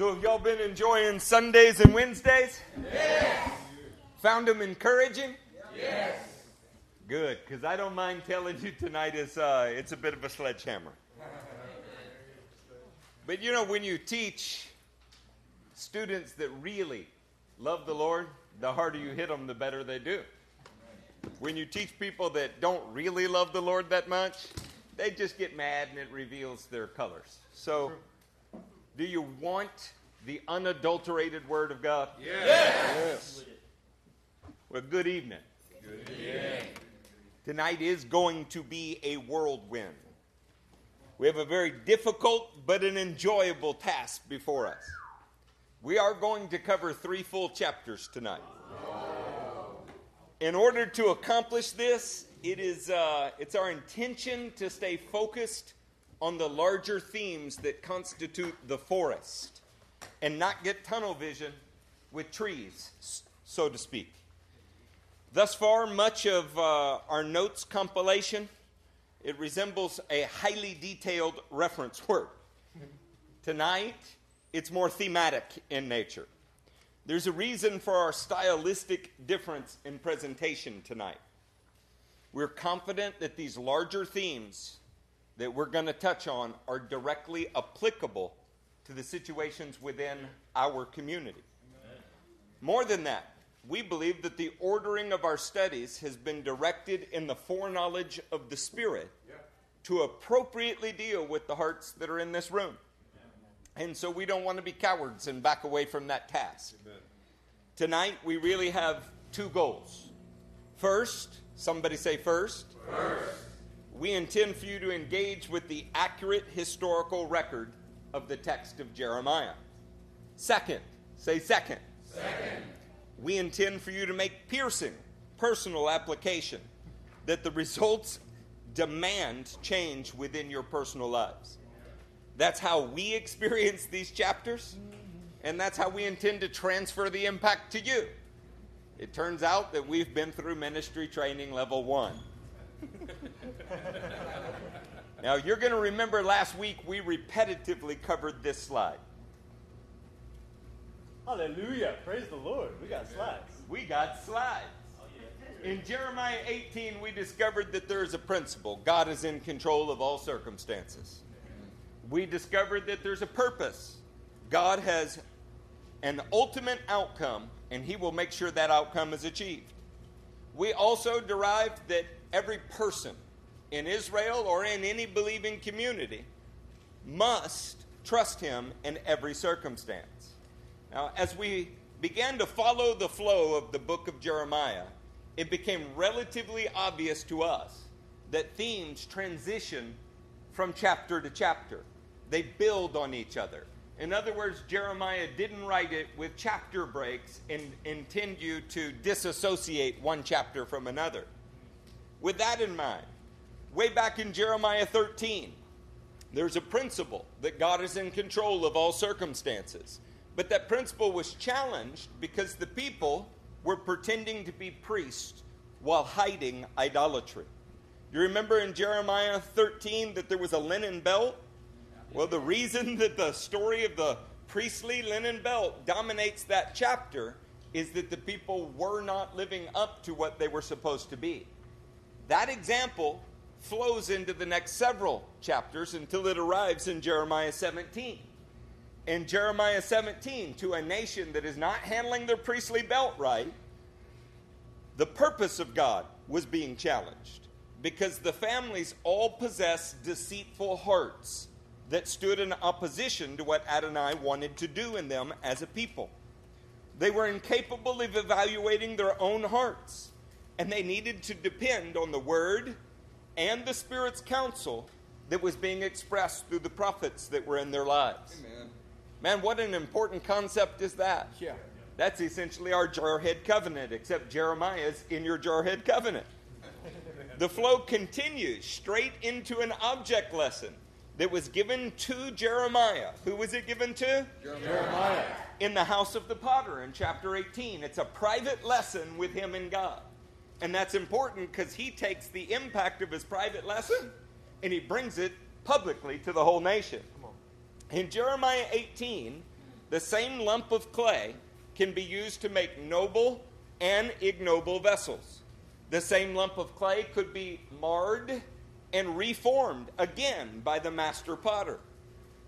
So, have y'all been enjoying Sundays and Wednesdays? Yes. Found them encouraging? Yes. Good, because I don't mind telling you tonight is uh, it's a bit of a sledgehammer. But you know, when you teach students that really love the Lord, the harder you hit them, the better they do. When you teach people that don't really love the Lord that much, they just get mad and it reveals their colors. So, do you want the unadulterated Word of God? Yes. yes. Well, good evening. Good evening. Tonight is going to be a whirlwind. We have a very difficult but an enjoyable task before us. We are going to cover three full chapters tonight. In order to accomplish this, it is uh, it's our intention to stay focused on the larger themes that constitute the forest and not get tunnel vision with trees, so to speak. Thus far, much of uh, our notes compilation it resembles a highly detailed reference work. Tonight, it's more thematic in nature. There's a reason for our stylistic difference in presentation tonight. We're confident that these larger themes that we're going to touch on are directly applicable to the situations within our community. More than that, we believe that the ordering of our studies has been directed in the foreknowledge of the Spirit to appropriately deal with the hearts that are in this room. And so we don't want to be cowards and back away from that task. Tonight, we really have two goals. First, somebody say first. First. We intend for you to engage with the accurate historical record of the text of Jeremiah. Second, say second. Second. We intend for you to make piercing personal application that the results demand change within your personal lives. That's how we experience these chapters, and that's how we intend to transfer the impact to you. It turns out that we've been through ministry training level one. now, you're going to remember last week we repetitively covered this slide. Hallelujah. Praise the Lord. We got slides. We got slides. Oh, in Jeremiah 18, we discovered that there is a principle God is in control of all circumstances. We discovered that there's a purpose. God has an ultimate outcome, and He will make sure that outcome is achieved. We also derived that every person in Israel or in any believing community must trust Him in every circumstance. Now, as we began to follow the flow of the book of Jeremiah, it became relatively obvious to us that themes transition from chapter to chapter. They build on each other. In other words, Jeremiah didn't write it with chapter breaks and intend you to disassociate one chapter from another. With that in mind, way back in Jeremiah 13, there's a principle that God is in control of all circumstances. But that principle was challenged because the people were pretending to be priests while hiding idolatry. You remember in Jeremiah 13 that there was a linen belt? Well, the reason that the story of the priestly linen belt dominates that chapter is that the people were not living up to what they were supposed to be. That example flows into the next several chapters until it arrives in Jeremiah 17 in Jeremiah 17 to a nation that is not handling their priestly belt right, the purpose of God was being challenged because the families all possessed deceitful hearts that stood in opposition to what Adonai wanted to do in them as a people. They were incapable of evaluating their own hearts, and they needed to depend on the word and the Spirit's counsel that was being expressed through the prophets that were in their lives. Amen. Man, what an important concept is that? Yeah. That's essentially our jarhead covenant, except Jeremiah's in your jarhead covenant. the flow continues straight into an object lesson that was given to Jeremiah. Who was it given to? Jeremiah. In the house of the potter in chapter 18. It's a private lesson with him and God. And that's important because he takes the impact of his private lesson and he brings it publicly to the whole nation. In Jeremiah 18, the same lump of clay can be used to make noble and ignoble vessels. The same lump of clay could be marred and reformed again by the master potter.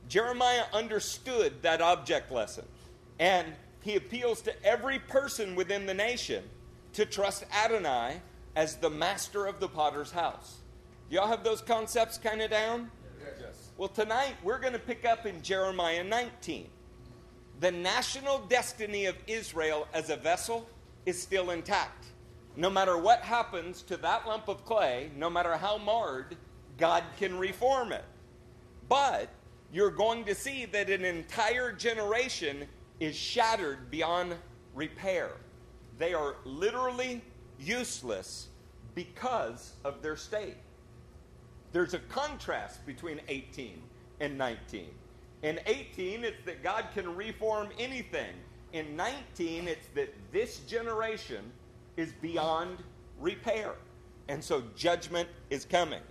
Jeremiah understood that object lesson, and he appeals to every person within the nation to trust Adonai as the master of the potter's house. Y'all have those concepts kind of down? Yes. Well, tonight we're going to pick up in Jeremiah 19. The national destiny of Israel as a vessel is still intact. No matter what happens to that lump of clay, no matter how marred, God can reform it. But you're going to see that an entire generation is shattered beyond repair. They are literally useless because of their state. There's a contrast between 18 and 19. In 18, it's that God can reform anything. In 19, it's that this generation is beyond repair. And so judgment is coming.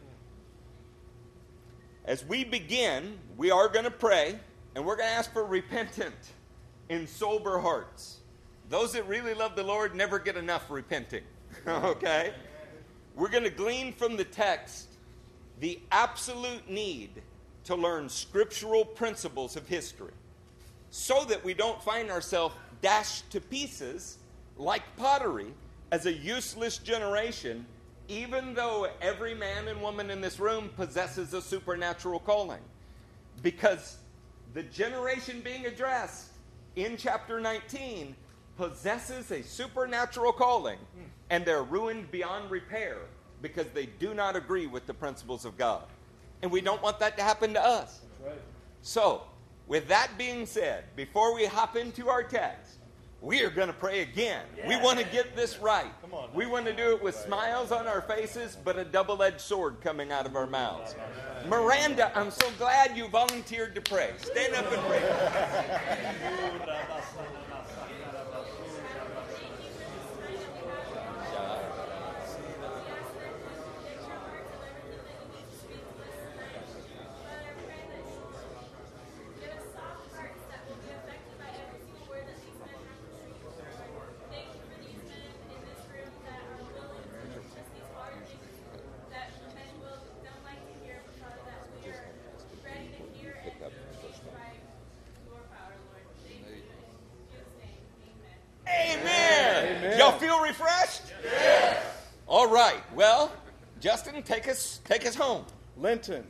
As we begin, we are going to pray and we're going to ask for repentant in sober hearts. Those that really love the Lord never get enough repenting. okay? We're going to glean from the text the absolute need to learn scriptural principles of history so that we don't find ourselves dashed to pieces like pottery as a useless generation, even though every man and woman in this room possesses a supernatural calling. Because the generation being addressed in chapter 19 possesses a supernatural calling, and they're ruined beyond repair because they do not agree with the principles of God. And we don't want that to happen to us. Right. So, with that being said, before we hop into our text, we are going to pray again. We want to get this right. On. We want to do it with smiles on our faces, but a double edged sword coming out of our mouths. Miranda, I'm so glad you volunteered to pray. Stand up and pray. Amen. Amen. Y'all feel refreshed? Yes. All right. Well, Justin, take us take us home. Linton.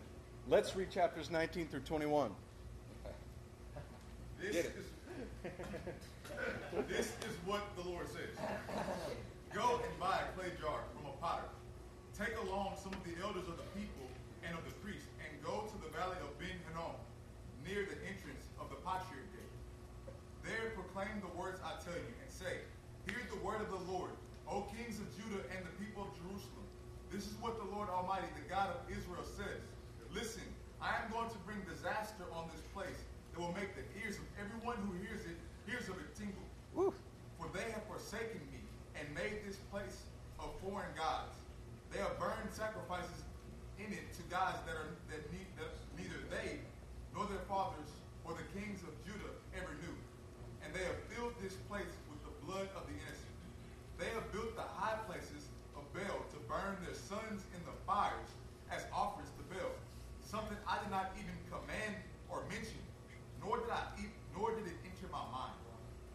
Let's read chapters 19 through 21. This Get is, this is what the Lord says. Go and buy a clay jar from a potter. Take along some of the elders of the people and of the priests, and go to the valley of Ben Hinnom, near the entrance of the potsherd gate. There proclaim the words I tell you, and say, Hear the word of the Lord, O kings of Judah and the people of Jerusalem. This is what the Lord Almighty, the God of Israel, says. Listen, I am going to bring disaster on this place that will make the ears of everyone who hears it, hears of it tingle. Woo. For they have forsaken me and made this place of foreign gods. They have burned sacrifices in it to gods that are that, that neither they nor their fathers or the kings of Judah ever knew. And they have filled this place with the blood of the sons in the fires as offerings to Baal. Something I did not even command or mention, nor did I eat, nor did it enter my mind.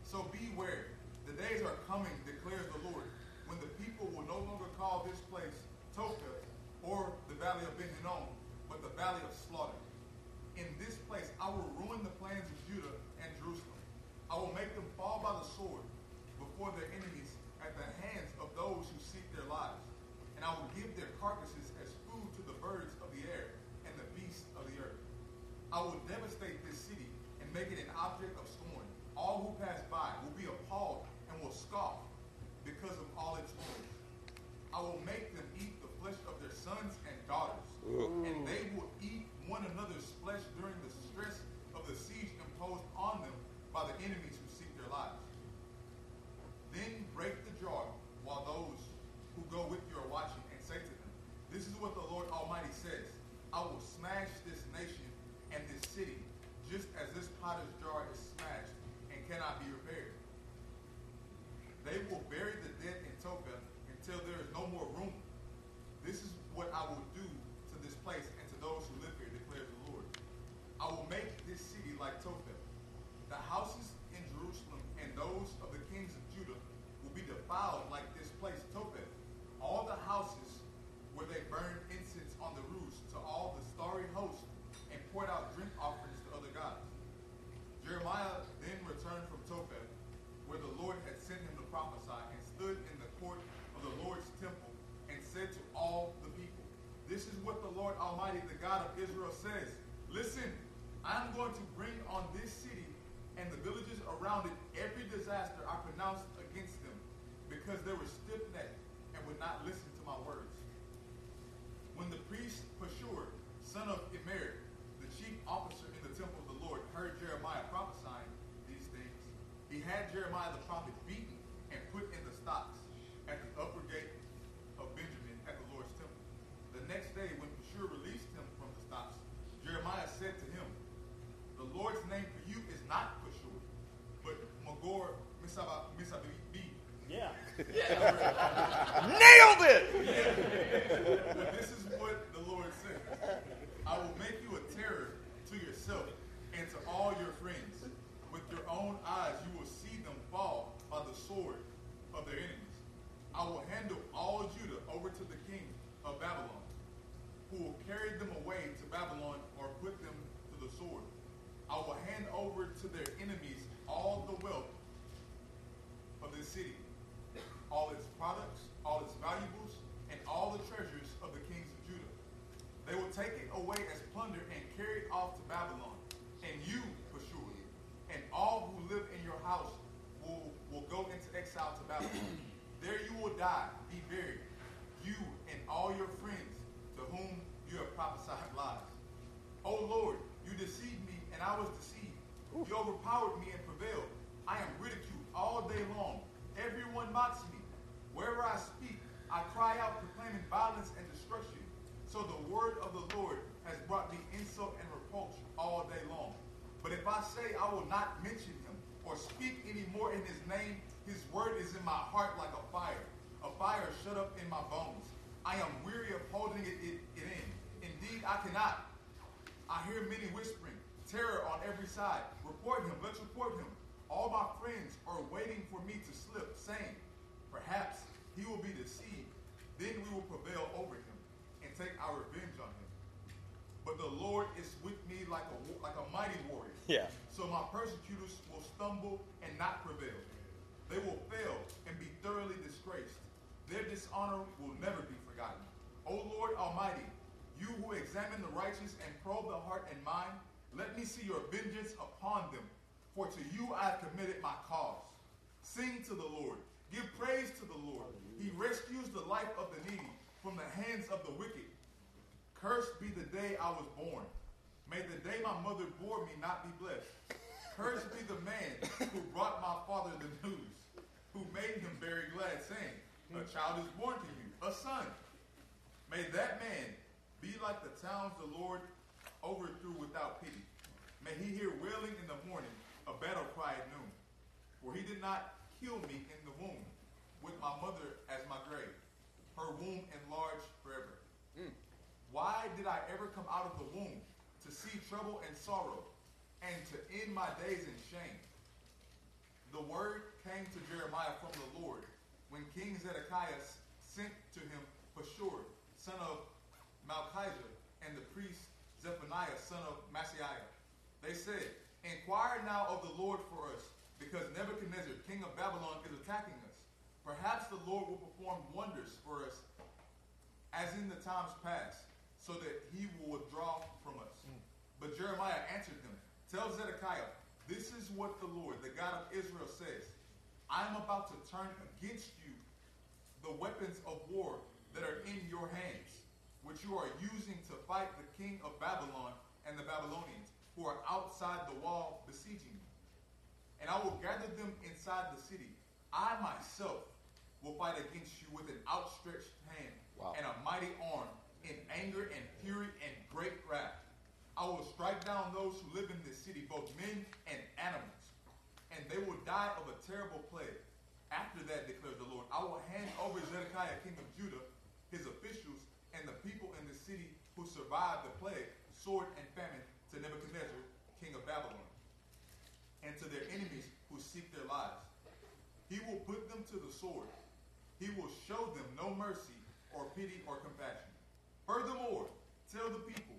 So beware, the days are coming, declares the Lord, when the people will no longer call this place Toka or the valley of Ben Hinnom, but the valley of over to their enemies all the wealth of this city, all its products, all its valuables, and all the treasures of the kings of Judah. They will take it away as plunder and carry it off to Babylon. And you, Pashur, and all who live in your house will, will go into exile to Babylon. there you will die, be buried, you and all your friends to whom you have prophesied lies. O Lord, you deceived me, and I was deceived. You overpowered me and prevailed. I am ridiculed all day long. Everyone mocks me. Wherever I speak, I cry out proclaiming violence and destruction. So the word of the Lord has brought me insult and reproach all day long. But if I say I will not mention him or speak any more in his name, his word is in my heart like a fire, a fire shut up in my bones. I am weary of holding it, it, it in. Indeed, I cannot. I hear many whispering, terror on every side. Report him, let's report him. All my friends are waiting for me to slip, saying, Perhaps he will be deceived. Then we will prevail over him and take our revenge on him. But the Lord is with me like a like a mighty warrior. Yeah. So my persecutors will stumble and not prevail. They will fail and be thoroughly disgraced. Their dishonor will never be forgotten. O Lord Almighty, you who examine the righteous and probe the heart and mind, let me see your vengeance upon them. For to you I have committed my cause. Sing to the Lord. Give praise to the Lord. He rescues the life of the needy from the hands of the wicked. Cursed be the day I was born. May the day my mother bore me not be blessed. Cursed be the man who brought my father the news, who made him very glad, saying, A child is born to you, a son. May that man be like the towns the Lord overthrew without pity. May he hear wailing in the morning, a battle cry at noon. For he did not kill me in the womb, with my mother as my grave, her womb enlarged forever. Hmm. Why did I ever come out of the womb to see trouble and sorrow, and to end my days in shame? The word came to Jeremiah from the Lord when King Zedekiah sent to him Pashur, son of Malchijah, and the priest Zephaniah, son of Maaseiah. They said, Inquire now of the Lord for us, because Nebuchadnezzar, king of Babylon, is attacking us. Perhaps the Lord will perform wonders for us as in the times past, so that he will withdraw from us. Hmm. But Jeremiah answered them, Tell Zedekiah, this is what the Lord, the God of Israel, says. I am about to turn against you the weapons of war that are in your hands, which you are using to fight the king of Babylon and the Babylonians, who are outside the wall besieging you. And I will gather them inside the city. I myself will fight against you with an outstretched hand Wow. and a mighty arm, in anger and fury and great wrath. I will strike down those who live in this city, both men and animals. and they will die of a terrible plague. After that, declares the Lord, I will hand over Zedekiah, king of Judah, his officials, and the people in the city who survived the plague, sword and famine, to Nebuchadnezzar, king of Babylon, and to their enemies who seek their lives. He will put them to the sword. He will show them no mercy or pity or compassion. Furthermore, tell the people,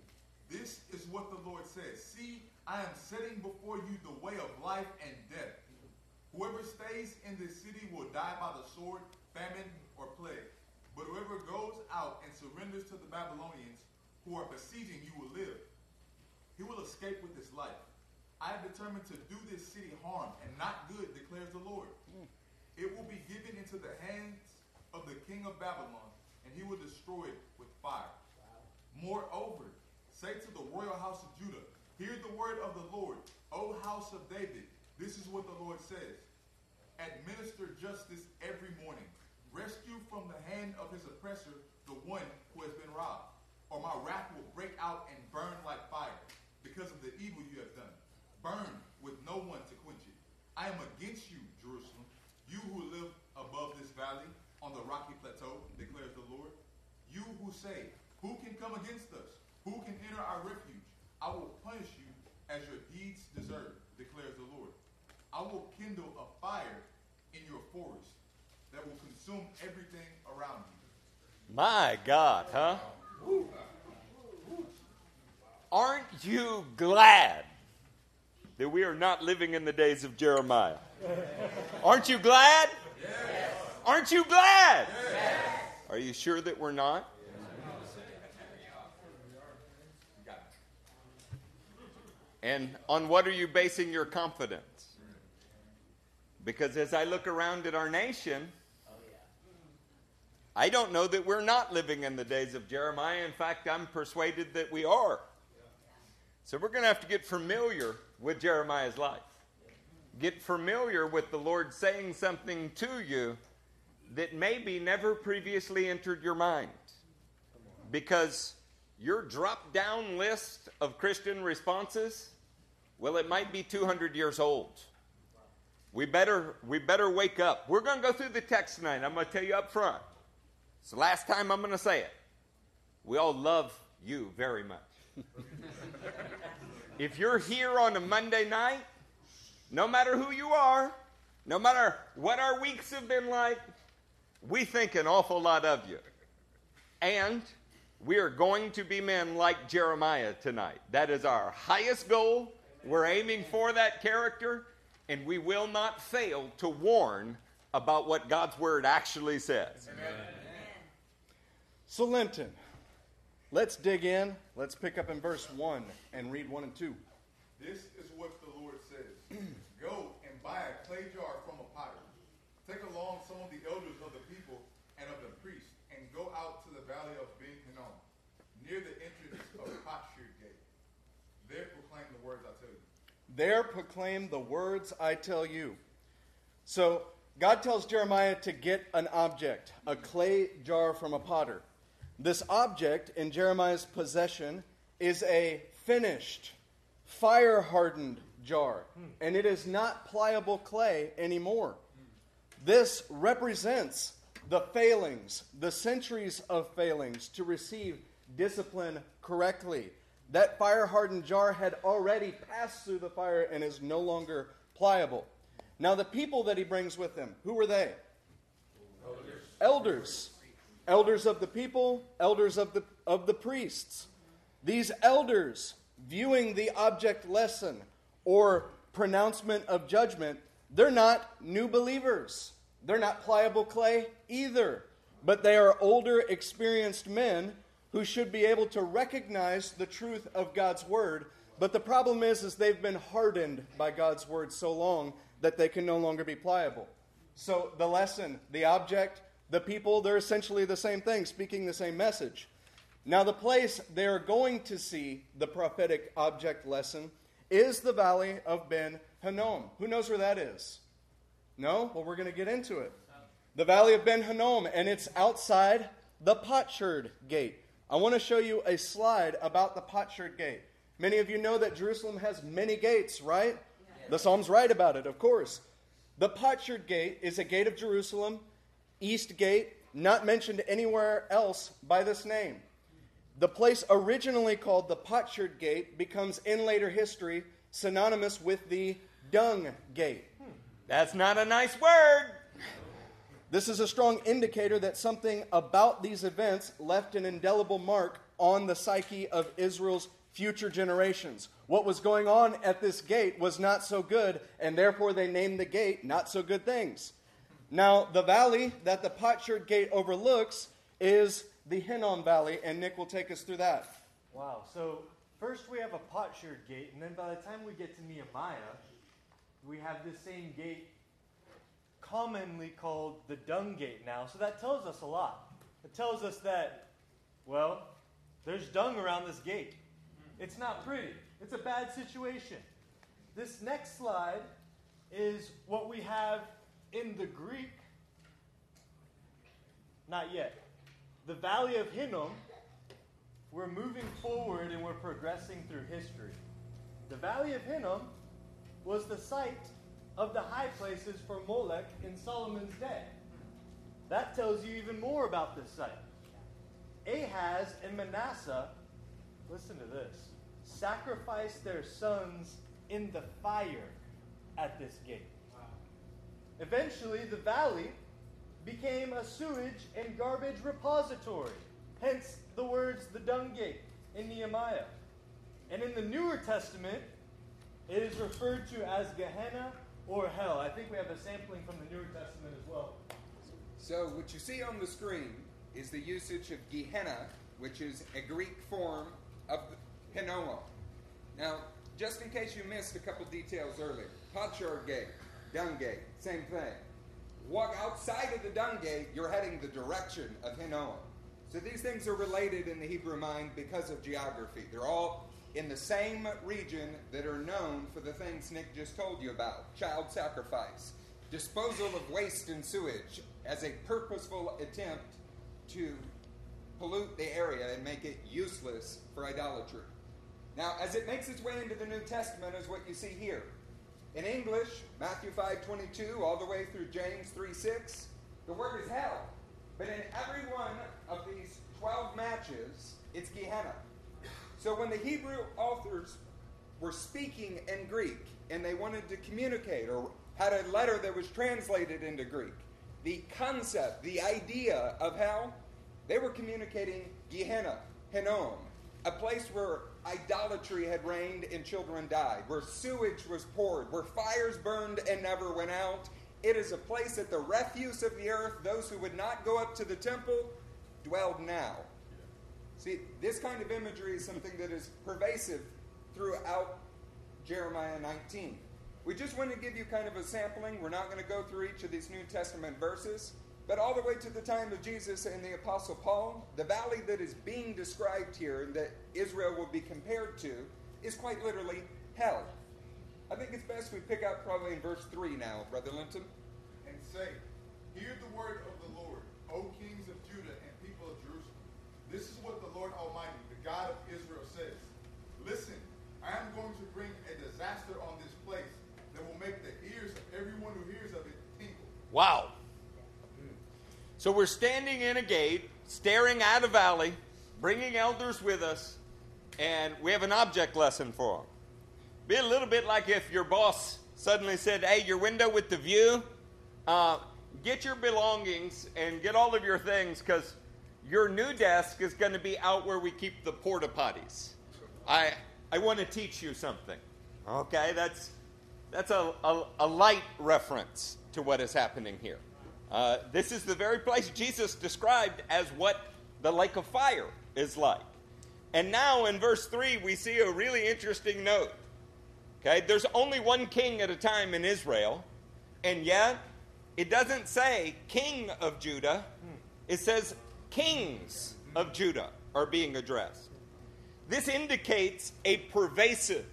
this is what the Lord says. See, I am setting before you the way of life and death. Whoever stays in this city will die by the sword, famine, or plague. But whoever goes out and surrenders to the Babylonians who are besieging you will live. He will escape with his life. I have determined to do this city harm and not good, declares the Lord. It will be given into the hands of the king of Babylon, and he will destroy it with fire. Moreover, say to the royal house of Judah, Hear the word of the Lord, O house of David. This is what the Lord says Administer justice every morning. Rescue from the hand of his oppressor the one who has been robbed. Or my wrath will break out and burn like fire because of the evil you have done. Burn with no one to quench it. I am against you, Jerusalem, you who live above this valley on the rocky plateau, declares the Lord. You who say, Who can come against us? Who can enter our refuge? I will punish you as your deeds deserve, declares the Lord. I will kindle a fire in your forest that will consume everything around you. My God, huh? Aren't you glad that we are not living in the days of Jeremiah? Aren't you glad? Yes. Aren't you glad? Yes. Are you sure that we're not? And on what are you basing your confidence? Because as I look around at our nation, I don't know that we're not living in the days of Jeremiah. In fact, I'm persuaded that we are. So we're going to have to get familiar with Jeremiah's life. Get familiar with the Lord saying something to you that maybe never previously entered your mind. Because your drop down list of Christian responses, well, it might be 200 years old. We better, we better wake up. We're going to go through the text tonight. I'm going to tell you up front. It's the last time I'm going to say it. We all love you very much. if you're here on a Monday night, no matter who you are, no matter what our weeks have been like, we think an awful lot of you. And we are going to be men like Jeremiah tonight. That is our highest goal. We're aiming for that character, and we will not fail to warn about what God's word actually says. Amen. So, Linton, let's dig in. Let's pick up in verse 1 and read 1 and 2. This is what the Lord says Go and buy a clay jar from a potter. Take along some of the elders of the people and of the priests, and go out to the valley of Ben Hinnom, near the entrance of Potsherd Gate. There proclaim the words I tell you. There proclaim the words I tell you. So, God tells Jeremiah to get an object, a clay jar from a potter. This object in Jeremiah's possession is a finished, fire hardened jar, hmm. and it is not pliable clay anymore. This represents the failings, the centuries of failings to receive discipline correctly. That fire hardened jar had already passed through the fire and is no longer pliable. Now, the people that he brings with him, who were they? Elders. Elders elders of the people, elders of the, of the priests. These elders, viewing the object lesson or pronouncement of judgment, they're not new believers. They're not pliable clay either, but they are older, experienced men who should be able to recognize the truth of God's word. But the problem is, is they've been hardened by God's word so long that they can no longer be pliable. So the lesson, the object, the people, they're essentially the same thing, speaking the same message. Now, the place they're going to see the prophetic object lesson is the valley of Ben Hinnom. Who knows where that is? No? Well, we're going to get into it. The valley of Ben Hinnom, and it's outside the potsherd gate. I want to show you a slide about the potsherd gate. Many of you know that Jerusalem has many gates, right? The Psalms write about it, of course. The Potsherd Gate is a gate of Jerusalem, East Gate, not mentioned anywhere else by this name. The place originally called the Potsherd Gate becomes in later history synonymous with the Dung Gate. That's not a nice word. This is a strong indicator that something about these events left an indelible mark on the psyche of Israel's future generations. What was going on at this gate was not so good, and therefore they named the gate Not So Good Things. Now, the valley that the Potsherd Gate overlooks is the Hinnom Valley, and Nick will take us through that. Wow. So, first we have a Potsherd Gate, and then by the time we get to Nehemiah, we have this same gate commonly called the Dung Gate now. So that tells us a lot. It tells us that, well, there's dung around this gate. It's not pretty, it's a bad situation. This next slide is what we have in the Greek. Not yet. The Valley of Hinnom, we're moving forward and we're progressing through history. The Valley of Hinnom was the site of the high places for Molech in Solomon's day. That tells you even more about this site. Ahaz and Manasseh, listen to this, sacrificed their sons in the fire at this gate. Eventually, the valley became a sewage and garbage repository, hence the words the dung gate in Nehemiah. And in the Newer Testament, it is referred to as Gehenna or hell. I think we have a sampling from the Newer Testament as well. So, what you see on the screen is the usage of Gehenna, which is a Greek form of Hinnom. Now, just in case you missed a couple details earlier, Potsherd Gate, Dung Gate, same thing. Walk outside of the Dung Gate, you're heading the direction of Hinnom. So these things are related in the Hebrew mind because of geography. They're all in the same region that are known for the things Nick just told you about child sacrifice, disposal of waste and sewage as a purposeful attempt to pollute the area and make it useless for idolatry. Now, as it makes its way into the New Testament, is what you see here. In English, Matthew 5:22 all the way through James 3:6, the word is hell. But in every one of these 12 matches, it's Gehenna. So when the Hebrew authors were speaking in Greek and they wanted to communicate or had a letter that was translated into Greek, the concept, the idea of hell, they were communicating Gehenna, Hinnom, a place where idolatry had reigned and children died, where sewage was poured, where fires burned and never went out. It is a place that the refuse of the earth, those who would not go up to the temple dwelled now. See, this kind of imagery is something that is pervasive throughout Jeremiah 19. We just want to give you kind of a sampling. We're not going to go through each of these New Testament verses, but all the way to the time of Jesus and the Apostle Paul, the valley that is being described here and that Israel will be compared to is quite literally hell. I think it's best we pick out probably in verse 3 now, Brother Linton. and say, Hear the word of the Lord, O kings of Judah and people of Jerusalem. This is what the Lord Almighty, the God of Israel, says. Listen, I am going to bring a disaster on this place that will make the ears of everyone who hears of it tingle. Wow. So we're standing in a gate, staring at a valley, bringing elders with us, and we have an object lesson for them. Be a little bit like if your boss suddenly said, Hey, your window with the view, uh, get your belongings and get all of your things because your new desk is going to be out where we keep the porta potties. I, I want to teach you something. Okay, that's, that's a, a, a light reference to what is happening here. Uh, this is the very place Jesus described as what the lake of fire is like. And now in verse 3, we see a really interesting note. Okay, there's only one king at a time in Israel, and yet it doesn't say king of Judah, it says kings of Judah are being addressed. This indicates a pervasive,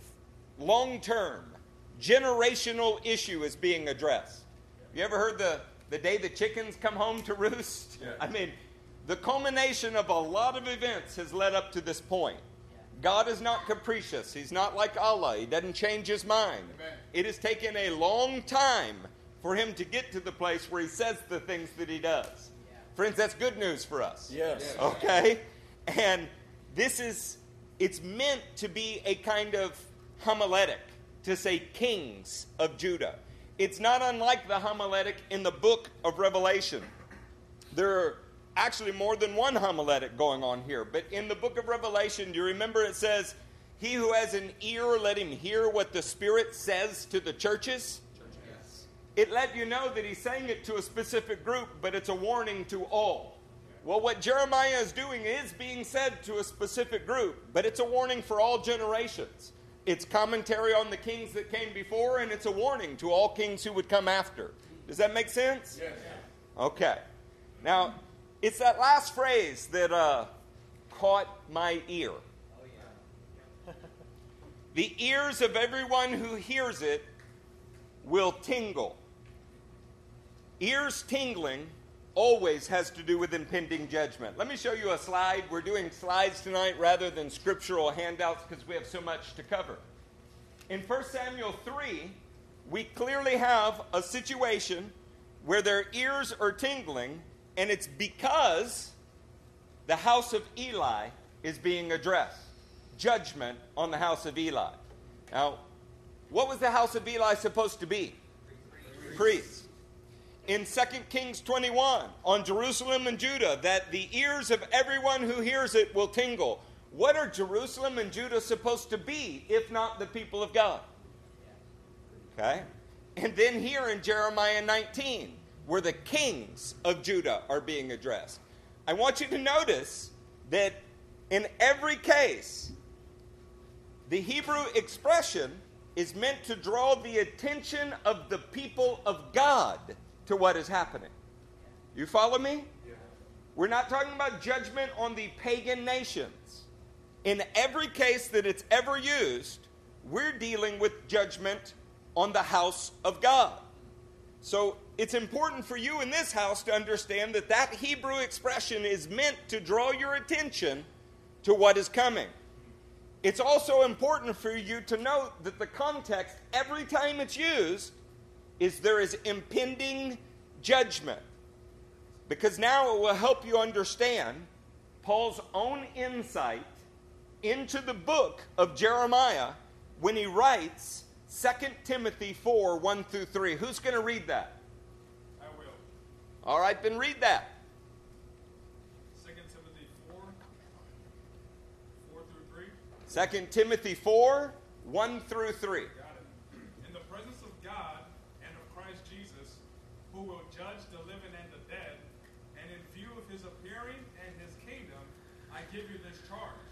long term, generational issue is being addressed. You ever heard the, the day the chickens come home to roost? Yeah. I mean, the culmination of a lot of events has led up to this point. God is not capricious. He's not like Allah. He doesn't change his mind. Amen. It has taken a long time for him to get to the place where he says the things that he does. Friends, that's good news for us. Yes. Okay? And this is, it's meant to be a kind of homiletic, to say kings of Judah. It's not unlike the homiletic in the book of Revelation. There are actually more than one homiletic going on here, but in the book of Revelation, do you remember it says, He who has an ear, let him hear what the Spirit says to the churches? It let you know that he's saying it to a specific group, but it's a warning to all. Well, what Jeremiah is doing is being said to a specific group, but it's a warning for all generations. It's commentary on the kings that came before, and it's a warning to all kings who would come after. Does that make sense? Yes. Okay. Now, it's that last phrase that uh, caught my ear. The ears of everyone who hears it will tingle. Ears tingling always has to do with impending judgment. Let me show you a slide. We're doing slides tonight rather than scriptural handouts because we have so much to cover. In 1 Samuel 3, we clearly have a situation where their ears are tingling, and it's because the house of Eli is being addressed. Judgment on the house of Eli. Now, what was the house of Eli supposed to be? Priests. In 2 Kings 21, on Jerusalem and Judah, that the ears of everyone who hears it will tingle. What are Jerusalem and Judah supposed to be if not the people of God? Okay? And then here in Jeremiah 19, where the kings of Judah are being addressed. I want you to notice that in every case, the Hebrew expression is meant to draw the attention of the people of God to what is happening. You follow me? We're not talking about judgment on the pagan nations. In every case that it's ever used, we're dealing with judgment on the house of God. So it's important for you in this house to understand that that Hebrew expression is meant to draw your attention to what is coming. It's also important for you to note that the context, every time it's used, is there is impending judgment. Because now it will help you understand Paul's own insight into the book of Jeremiah when he writes 2 Timothy 4 1 through 3. Who's going to read that? I will. All right, then read that. 2 Timothy 4, 4 through 3. 2 Timothy 4 1 through 3. Got it. In the presence of God and of Christ Jesus, who will judge the living and the dead, and in view of his appearing and his kingdom, I give you this charge.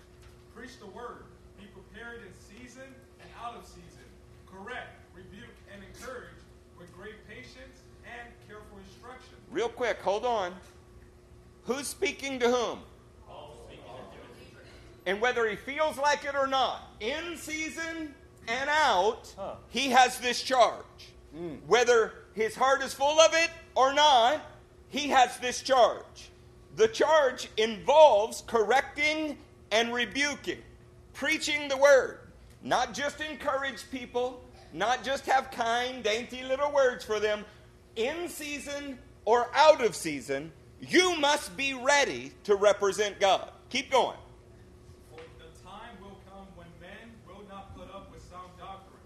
Preach the word. Be prepared in season and out of season. Correct, rebuke, and encourage with great patience and careful instruction. Real quick, hold on. Who's speaking to whom? And whether he feels like it or not, in season and out, Huh. he has this charge. Hmm. Whether his heart is full of it or not, he has this charge. The charge involves correcting and rebuking, preaching the word. Not just encourage people, not just have kind, dainty little words for them. In season or out of season, you must be ready to represent God. Keep going. For the time will come when men will not put up with sound doctrine.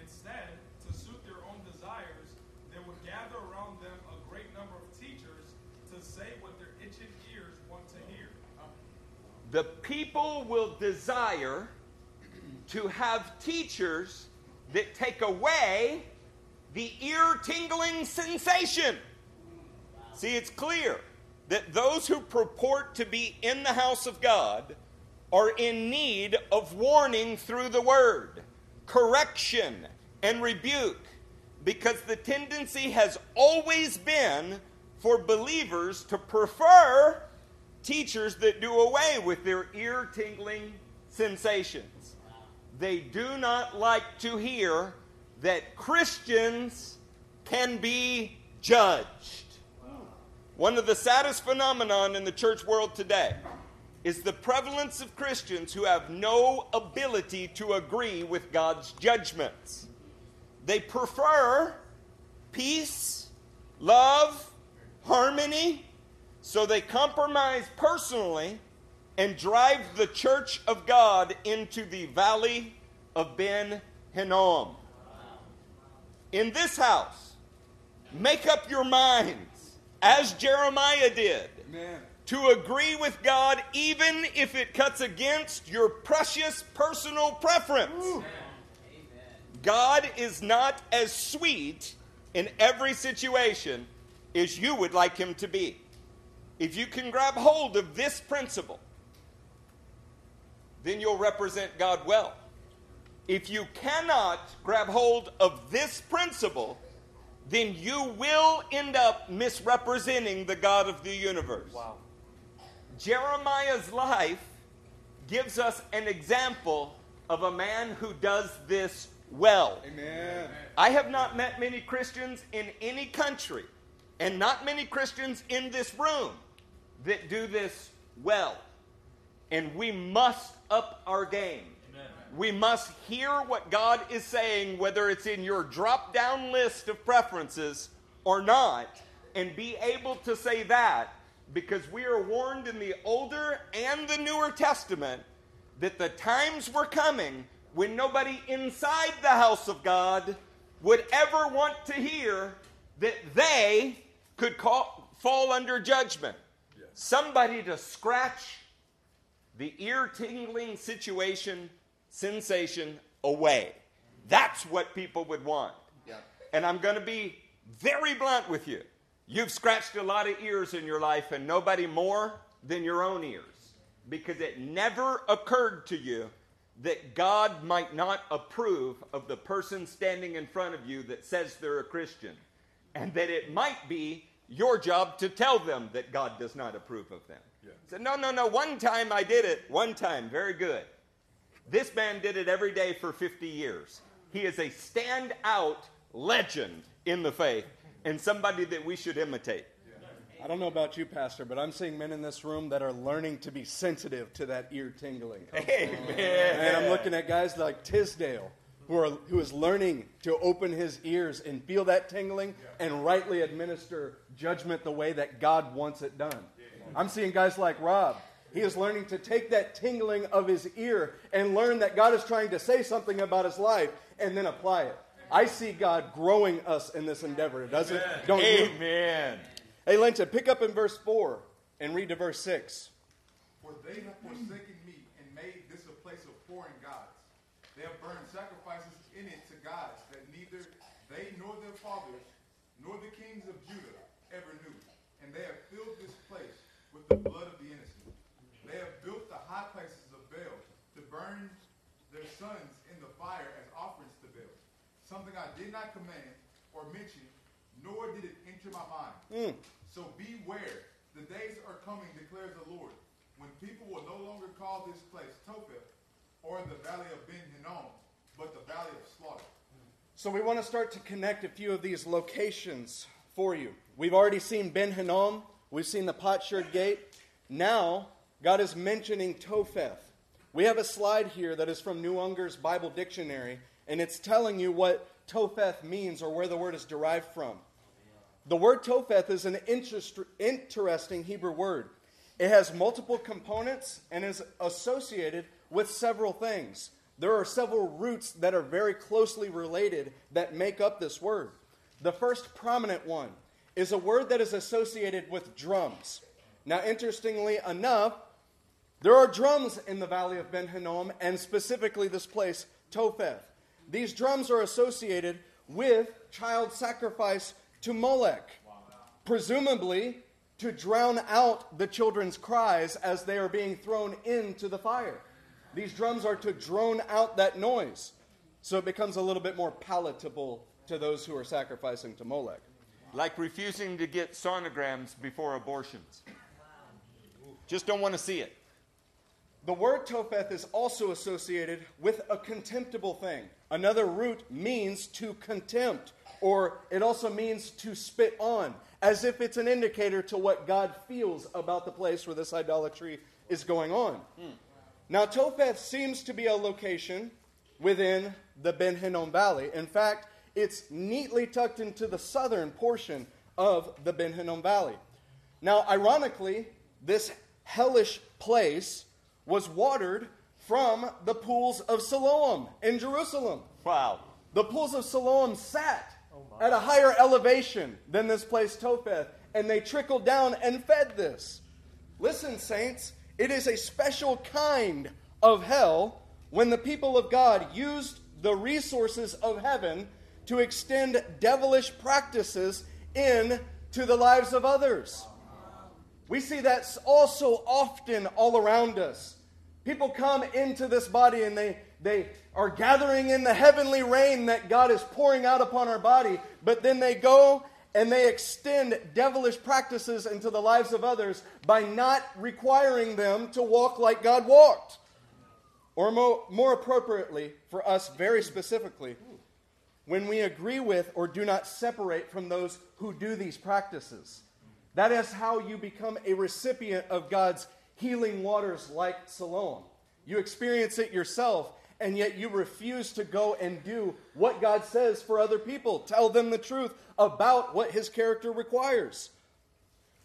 Instead, to suit their own desires, they will gather around them a great number of teachers to say what their itching ears want to hear. The people will desire to have teachers that take away the ear tingling sensation. See, it's clear that those who purport to be in the house of God are in need of warning through the word, correction, and rebuke, because the tendency has always been for believers to prefer teachers that do away with their ear tingling sensations. They do not like to hear that Christians can be judged. One of the saddest phenomenon in the church world today is the prevalence of Christians who have no ability to agree with God's judgments. They prefer peace, love, harmony, so they compromise personally and drive the church of God into the valley of Ben Hinnom. In this house, make up your minds, as Jeremiah did, Amen. to agree with God even if it cuts against your precious personal preference. God is not as sweet in every situation as you would like him to be. If you can grab hold of this principle, then you'll represent God well. If you cannot grab hold of this principle, then you will end up misrepresenting the God of the universe. Wow. Jeremiah's life gives us an example of a man who does this well. Amen. I have not met many Christians in any country, and not many Christians in this room, that do this well. And we must up our game. We must hear what God is saying, whether it's in your drop down list of preferences or not, and be able to say that because we are warned in the Older and the Newer Testament that the times were coming when nobody inside the house of God would ever want to hear that they could call, fall under judgment. Somebody to scratch the ear tingling situation, sensation away. That's what people would want. Yep. And I'm going to be very blunt with you. You've scratched a lot of ears in your life, and nobody more than your own ears. Because it never occurred to you that God might not approve of the person standing in front of you that says they're a Christian. And that it might be your job to tell them that God does not approve of them. Yeah. Say, no, no, no, one time I did it. One time, very good. This man did it every day for 50 years. He is a standout legend in the faith and somebody that we should imitate. I don't know about you, Pastor, but I'm seeing men in this room that are learning to be sensitive to that ear tingling. Amen. And I'm looking at guys like Tisdale, who, are, who is learning to open his ears and feel that tingling and rightly administer judgment the way that God wants it done. I'm seeing guys like Rob. He is learning to take that tingling of his ear and learn that God is trying to say something about his life and then apply it. I see God growing us in this endeavor, does it? Don't you? Amen. Hey, Linton, pick up in verse 4 and read to verse 6. For they have forsaken me and made this a place of foreign gods. They have burned sacrifices in it to gods that neither they nor their fathers nor the kings of Judah ever knew. And they have filled this place with the blood of the innocent. They have built the high places of Baal to burn their sons in the fire as offerings to Baal. Something I did not command or mention, nor did it enter my mind. Mm. So beware, the days are coming, declares the Lord, when people will no longer call this place Topheth or the valley of Ben Hinnom, but the valley of slaughter. So we want to start to connect a few of these locations for you. We've already seen Ben Hinnom, we've seen the Potsherd Gate. Now, God is mentioning Topheth. We have a slide here that is from New Unger's Bible Dictionary, and it's telling you what Topheth means or where the word is derived from. The word Topheth is an interest, interesting Hebrew word. It has multiple components and is associated with several things. There are several roots that are very closely related that make up this word. The first prominent one is a word that is associated with drums. Now, interestingly enough, there are drums in the valley of Ben Hinnom, and specifically this place, Topheth. These drums are associated with child sacrifice to Molech, presumably to drown out the children's cries as they are being thrown into the fire. These drums are to drone out that noise, so it becomes a little bit more palatable to those who are sacrificing to Molech. Like refusing to get sonograms before abortions. Just don't want to see it. The word Topheth is also associated with a contemptible thing. Another root means to contempt, or it also means to spit on, as if it's an indicator to what God feels about the place where this idolatry is going on. Hmm. Now, Topheth seems to be a location within the Ben Hinnom Valley. In fact, it's neatly tucked into the southern portion of the Ben Hinnom Valley. Now, ironically, this hellish place was watered from the pools of Siloam in Jerusalem. Wow. The pools of Siloam sat oh at a higher elevation than this place Topheth, and they trickled down and fed this. Listen, saints, it is a special kind of hell when the people of God used the resources of heaven to extend devilish practices in to the lives of others. We see that also often all around us. People come into this body and they, they are gathering in the heavenly rain that God is pouring out upon our body, but then they go and they extend devilish practices into the lives of others by not requiring them to walk like God walked. Or more, more appropriately, for us very specifically, when we agree with or do not separate from those who do these practices. That is how you become a recipient of God's healing waters like Siloam. You experience it yourself, and yet you refuse to go and do what God says for other people. Tell them the truth about what his character requires.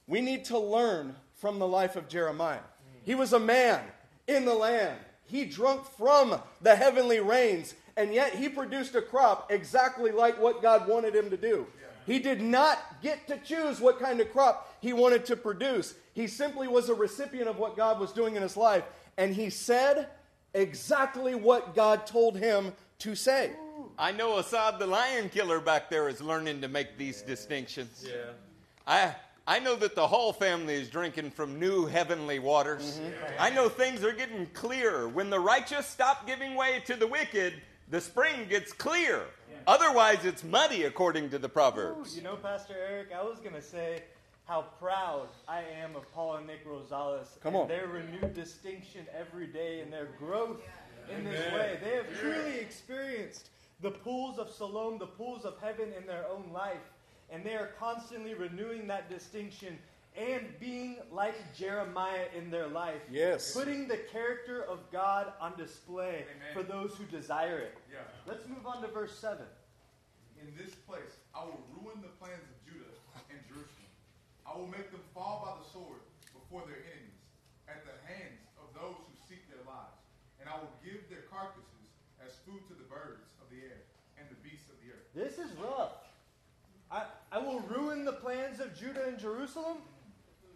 We need to learn from the life of Jeremiah. He was a man in the land. He drunk from the heavenly rains, and yet he produced a crop exactly like what God wanted him to do. He did not get to choose what kind of crop he wanted to produce. He simply was a recipient of what God was doing in his life, and he said exactly what God told him to say. I know Assad the lion killer back there is learning to make these distinctions. Yeah. I I know that the Hall family is drinking from new heavenly waters. Mm-hmm. I know things are getting clear. When the righteous stop giving way to the wicked, the spring gets clear. Otherwise, it's muddy, according to the Proverbs. You know, Pastor Eric, I was going to say how proud I am of Paul and Nick Rosales Come and on. their renewed distinction every day and their growth in this way. They have truly experienced the pools of Siloam, the pools of heaven in their own life, and they are constantly renewing that distinction and being like Jeremiah in their life. Yes. Putting the character of God on display Amen. for those who desire it. Yeah. Let's move on to verse 7. In this place, I will ruin the plans of Judah and Jerusalem. I will make them fall by the sword before their enemies, at the hands of those who seek their lives. And I will give their carcasses as food to the birds of the air and the beasts of the earth. This is rough. I, I will ruin the plans of Judah and Jerusalem.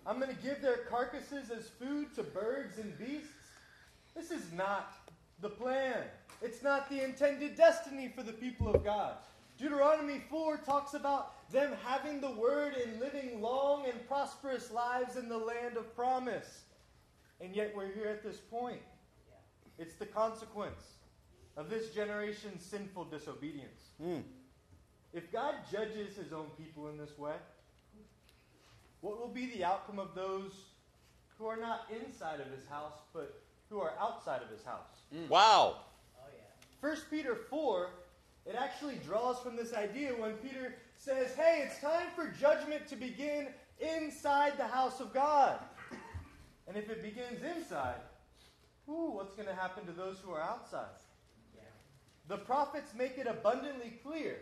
I'm going to give their carcasses as food to birds and beasts. This is not the plan. It's not the intended destiny for the people of God. Deuteronomy 4 talks about them having the word and living long and prosperous lives in the land of promise. And yet we're here at this point. It's the consequence of this generation's sinful disobedience. Hmm. If God judges his own people in this way, what will be the outcome of those who are not inside of his house, but who are outside of his house? Wow. 1 Peter 4, it actually draws from this idea when Peter says, hey, it's time for judgment to begin inside the house of God. And if it begins inside, ooh, what's going to happen to those who are outside? The prophets make it abundantly clear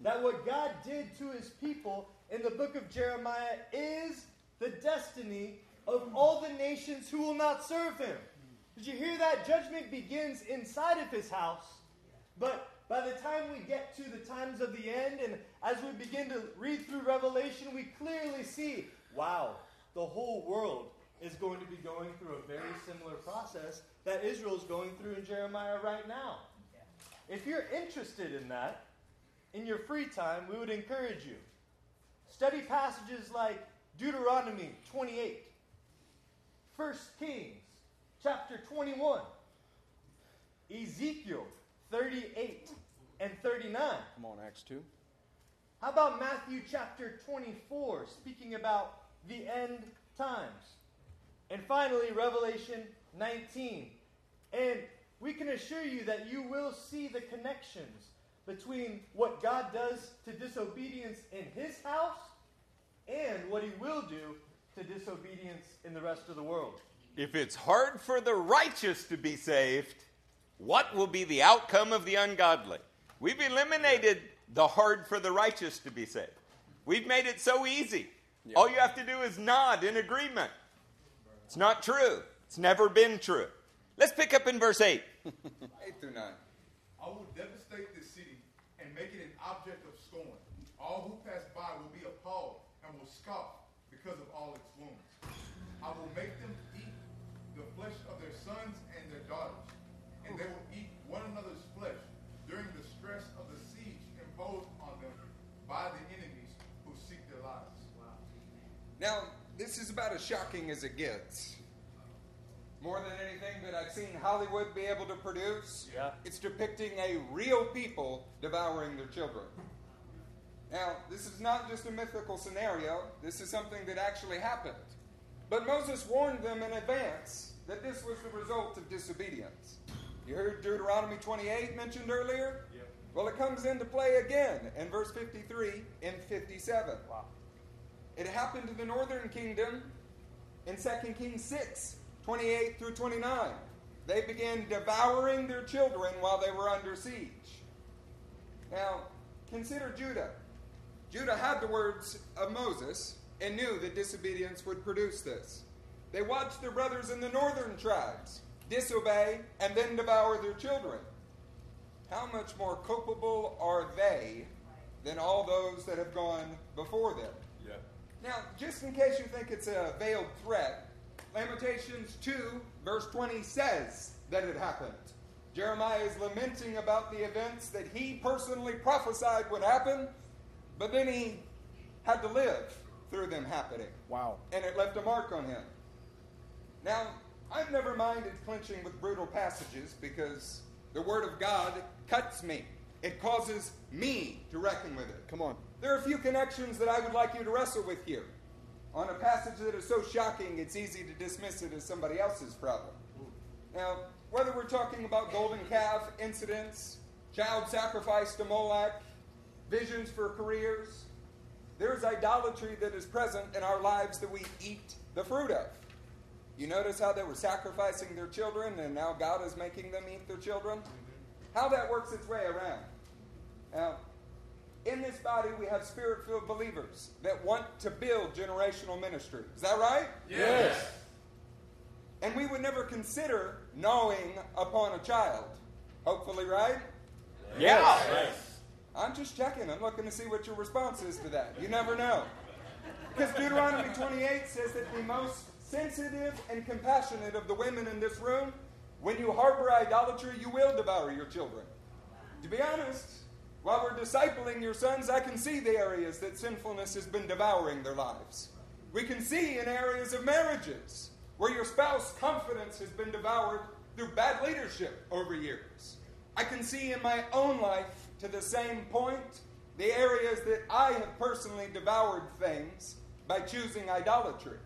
that what God did to his people in the book of Jeremiah is the destiny of all the nations who will not serve him. Did you hear that? Judgment begins inside of his house, but by the time we get to the times of the end, and as we begin to read through Revelation, we clearly see wow, the whole world is going to be going through a very similar process that Israel is going through in Jeremiah right now. If you're interested in that, in your free time, we would encourage you. Study passages like Deuteronomy 28, 1 Kings chapter 21, Ezekiel 38 and 39. Come on, Acts 2. How about Matthew chapter 24, speaking about the end times? And finally, Revelation 19. And we can assure you that you will see the connections between what God does to disobedience in his house and what he will do to disobedience in the rest of the world. If it's hard for the righteous to be saved, what will be the outcome of the ungodly? We've eliminated the hard for the righteous to be saved. We've made it so easy. All you have to do is nod in agreement. It's not true. It's never been true. Let's pick up in verse 8. 8 through 9. I will devastate this city and make it an object of scorn. All who pass by will be appalled and will scoff because of all its wounds. I will make them eat the flesh of their sons and their daughters, and they will eat one another's by the enemies who seek their lives. Now, this is about as shocking as it gets. More than anything that I've seen Hollywood be able to produce, Yeah. it's depicting a real people devouring their children. Now, this is not just a mythical scenario, this is something that actually happened. But Moses warned them in advance that this was the result of disobedience. You heard Deuteronomy 28 mentioned earlier? Well, it comes into play again in verse 53 and 57. Wow. It happened to the northern kingdom in 2 Kings 6, 28 through 29. They began devouring their children while they were under siege. Now, consider Judah. Judah had the words of Moses and knew that disobedience would produce this. They watched their brothers in the northern tribes disobey and then devour their children. How much more culpable are they than all those that have gone before them? Yeah. Now, just in case you think it's a veiled threat, Lamentations 2, verse 20 says that it happened. Jeremiah is lamenting about the events that he personally prophesied would happen, but then he had to live through them happening. Wow. And it left a mark on him. Now, I've never minded clinching with brutal passages because the Word of God cuts me. It causes me to reckon with it. Come on. There are a few connections that I would like you to wrestle with here. On a passage that is so shocking, it's easy to dismiss it as somebody else's problem. Now, whether we're talking about golden calf incidents, child sacrifice to Moloch, visions for careers, there's idolatry that is present in our lives that we eat the fruit of. You notice how they were sacrificing their children and now God is making them eat their children? How that works its way around. Now, in this body, we have spirit filled believers that want to build generational ministry. Is that right? Yes. And we would never consider gnawing upon a child. Hopefully, right? Yes. I'm just checking. I'm looking to see what your response is to that. You never know. Because Deuteronomy 28 says that the most sensitive and compassionate of the women in this room, when you harbor idolatry, you will devour your children. To be honest, while we're discipling your sons, I can see the areas that sinfulness has been devouring their lives. We can see in areas of marriages where your spouse's confidence has been devoured through bad leadership over years. I can see in my own life, to the same point, the areas that I have personally devoured things by choosing idolatry.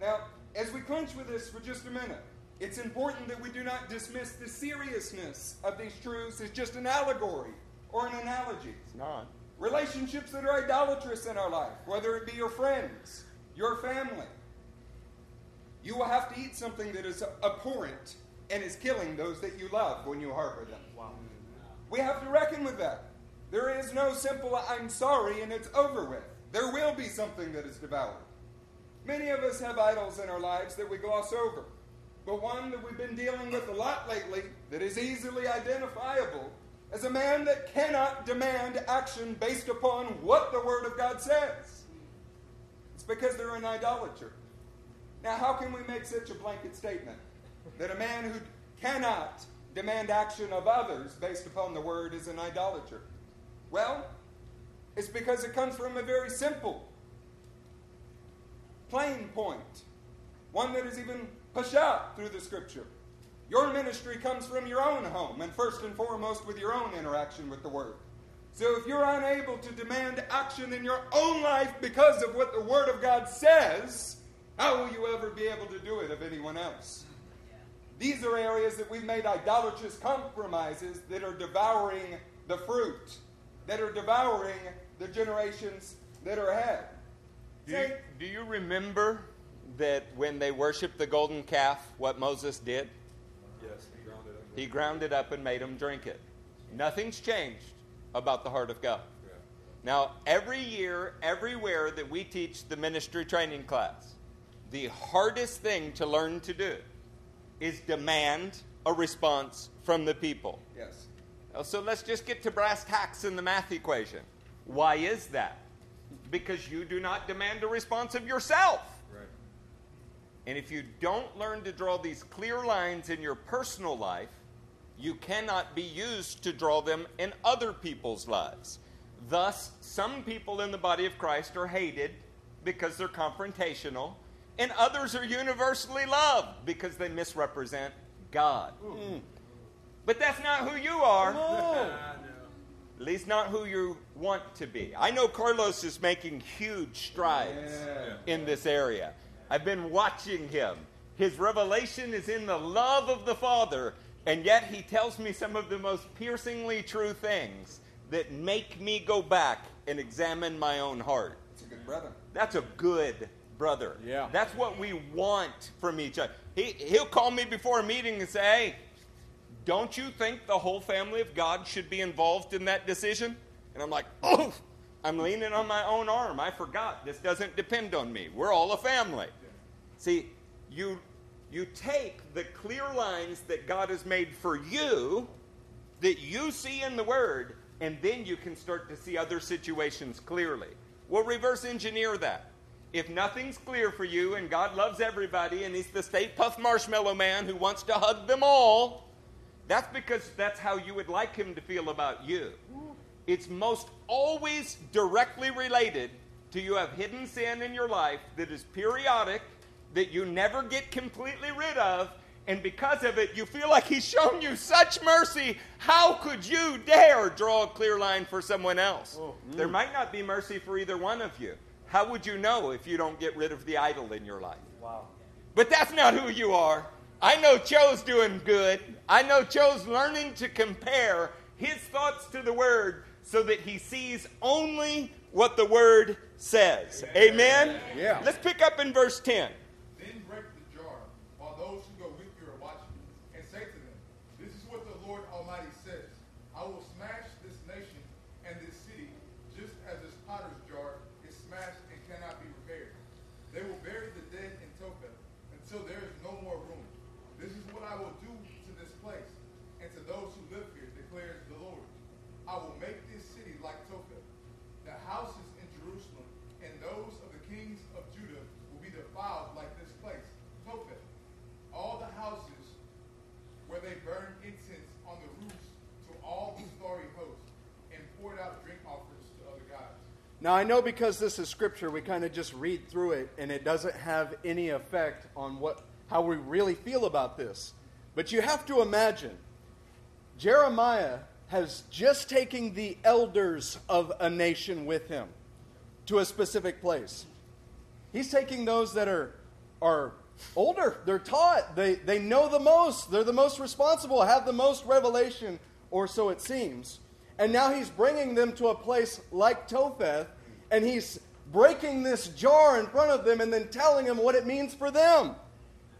Now, as we clinch with this for just a minute, it's important that we do not dismiss the seriousness of these truths as just an allegory or an analogy. It's not. Relationships that are idolatrous in our life, whether it be your friends, your family, you will have to eat something that is abhorrent and is killing those that you love when you harbor them. Wow. We have to reckon with that. There is no simple I'm sorry and it's over with. There will be something that is devoured. Many of us have idols in our lives that we gloss over. But one that we've been dealing with a lot lately that is easily identifiable as a man that cannot demand action based upon what the Word of God says. It's because they're an idolater. Now, how can we make such a blanket statement that a man who cannot demand action of others based upon the Word is an idolater? Well, it's because it comes from a very simple, plain point, one that is even pushed out through the Scripture. Your ministry comes from your own home, and first and foremost with your own interaction with the Word. So if you're unable to demand action in your own life because of what the Word of God says, how will you ever be able to do it of anyone else? These are areas that we've made idolatrous compromises that are devouring the fruit, that are devouring the generations that are ahead. Do you, do you remember that when they worshiped the golden calf, what Moses did? Yes, he ground it up. He ground it up and made them drink it. Nothing's changed about the heart of God. Now, every year, everywhere that we teach the ministry training class, the hardest thing to learn to do is demand a response from the people. Yes. So let's just get to brass tacks in the math equation. Why is that? Because you do not demand a response of yourself. And if you don't learn to draw these clear lines in your personal life, you cannot be used to draw them in other people's lives. Thus, some people in the body of Christ are hated because they're confrontational, and others are universally loved because they misrepresent God. Hmm. But that's not who you are. At least not who you want to be. I know Carlos is making huge strides in this area. I've been watching him. His revelation is in the love of the Father, and yet he tells me some of the most piercingly true things that make me go back and examine my own heart. That's a good brother. That's a good brother. Yeah. That's what we want from each other. He, he'll call me before a meeting and say, hey, don't you think the whole family of God should be involved in that decision? And I'm like, oh, I'm leaning on my own arm. I forgot. This doesn't depend on me. We're all a family. See, you, you take the clear lines that God has made for you, that you see in the Word, and then you can start to see other situations clearly. We'll reverse engineer that. If nothing's clear for you and God loves everybody and He's the Stay Puft Marshmallow Man who wants to hug them all, that's because that's how you would like Him to feel about you. It's most always directly related to you have hidden sin in your life that is periodic, that you never get completely rid of, and because of it, you feel like He's shown you such mercy. How could you dare draw a clear line for someone else? Oh, mm. There might not be mercy for either one of you. How would you know if you don't get rid of the idol in your life? Wow. But that's not who you are. I know Cho's doing good. I know Cho's learning to compare his thoughts to the Word so that he sees only what the Word says. Amen? Yeah. Let's pick up in verse 10. Then break the jar while those who go with you are watching, and say to them, This is what the Lord Almighty says I will smash this nation and this city, just as this potter's jar is smashed and cannot be repaired. They will bury the dead in Topheth until there is no more room. This is what I will do to this place and to those who live here, declares the Lord. I will make this city like Topheth. The houses in Jerusalem and those of the kings of Judah will be defiled like this place, Topheth. All the houses where they burned incense on the roofs to all the starry hosts and poured out drink offerings to other gods. Now, I know because this is scripture, we kind of just read through it and it doesn't have any effect on what, how we really feel about this. But you have to imagine Jeremiah has just taken the elders of a nation with him to a specific place. He's taking those that are, are older, they're taught, they, they know the most, they're the most responsible, have the most revelation, or so it seems. And now he's bringing them to a place like Topheth, and he's breaking this jar in front of them and then telling them what it means for them.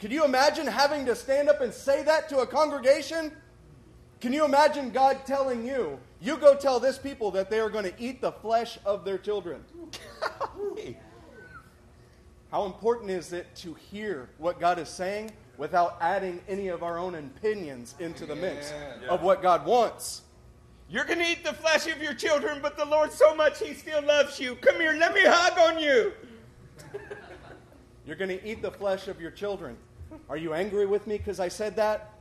Could you imagine having to stand up and say that to a congregation? Can you imagine God telling you, you go tell this people that they are going to eat the flesh of their children? How important is it to hear what God is saying without adding any of our own opinions into the mix of what God wants? You're going to eat the flesh of your children, but the Lord so much He still loves you. Come here, let me hug on you. You're going to eat the flesh of your children. Are you angry with me because I said that?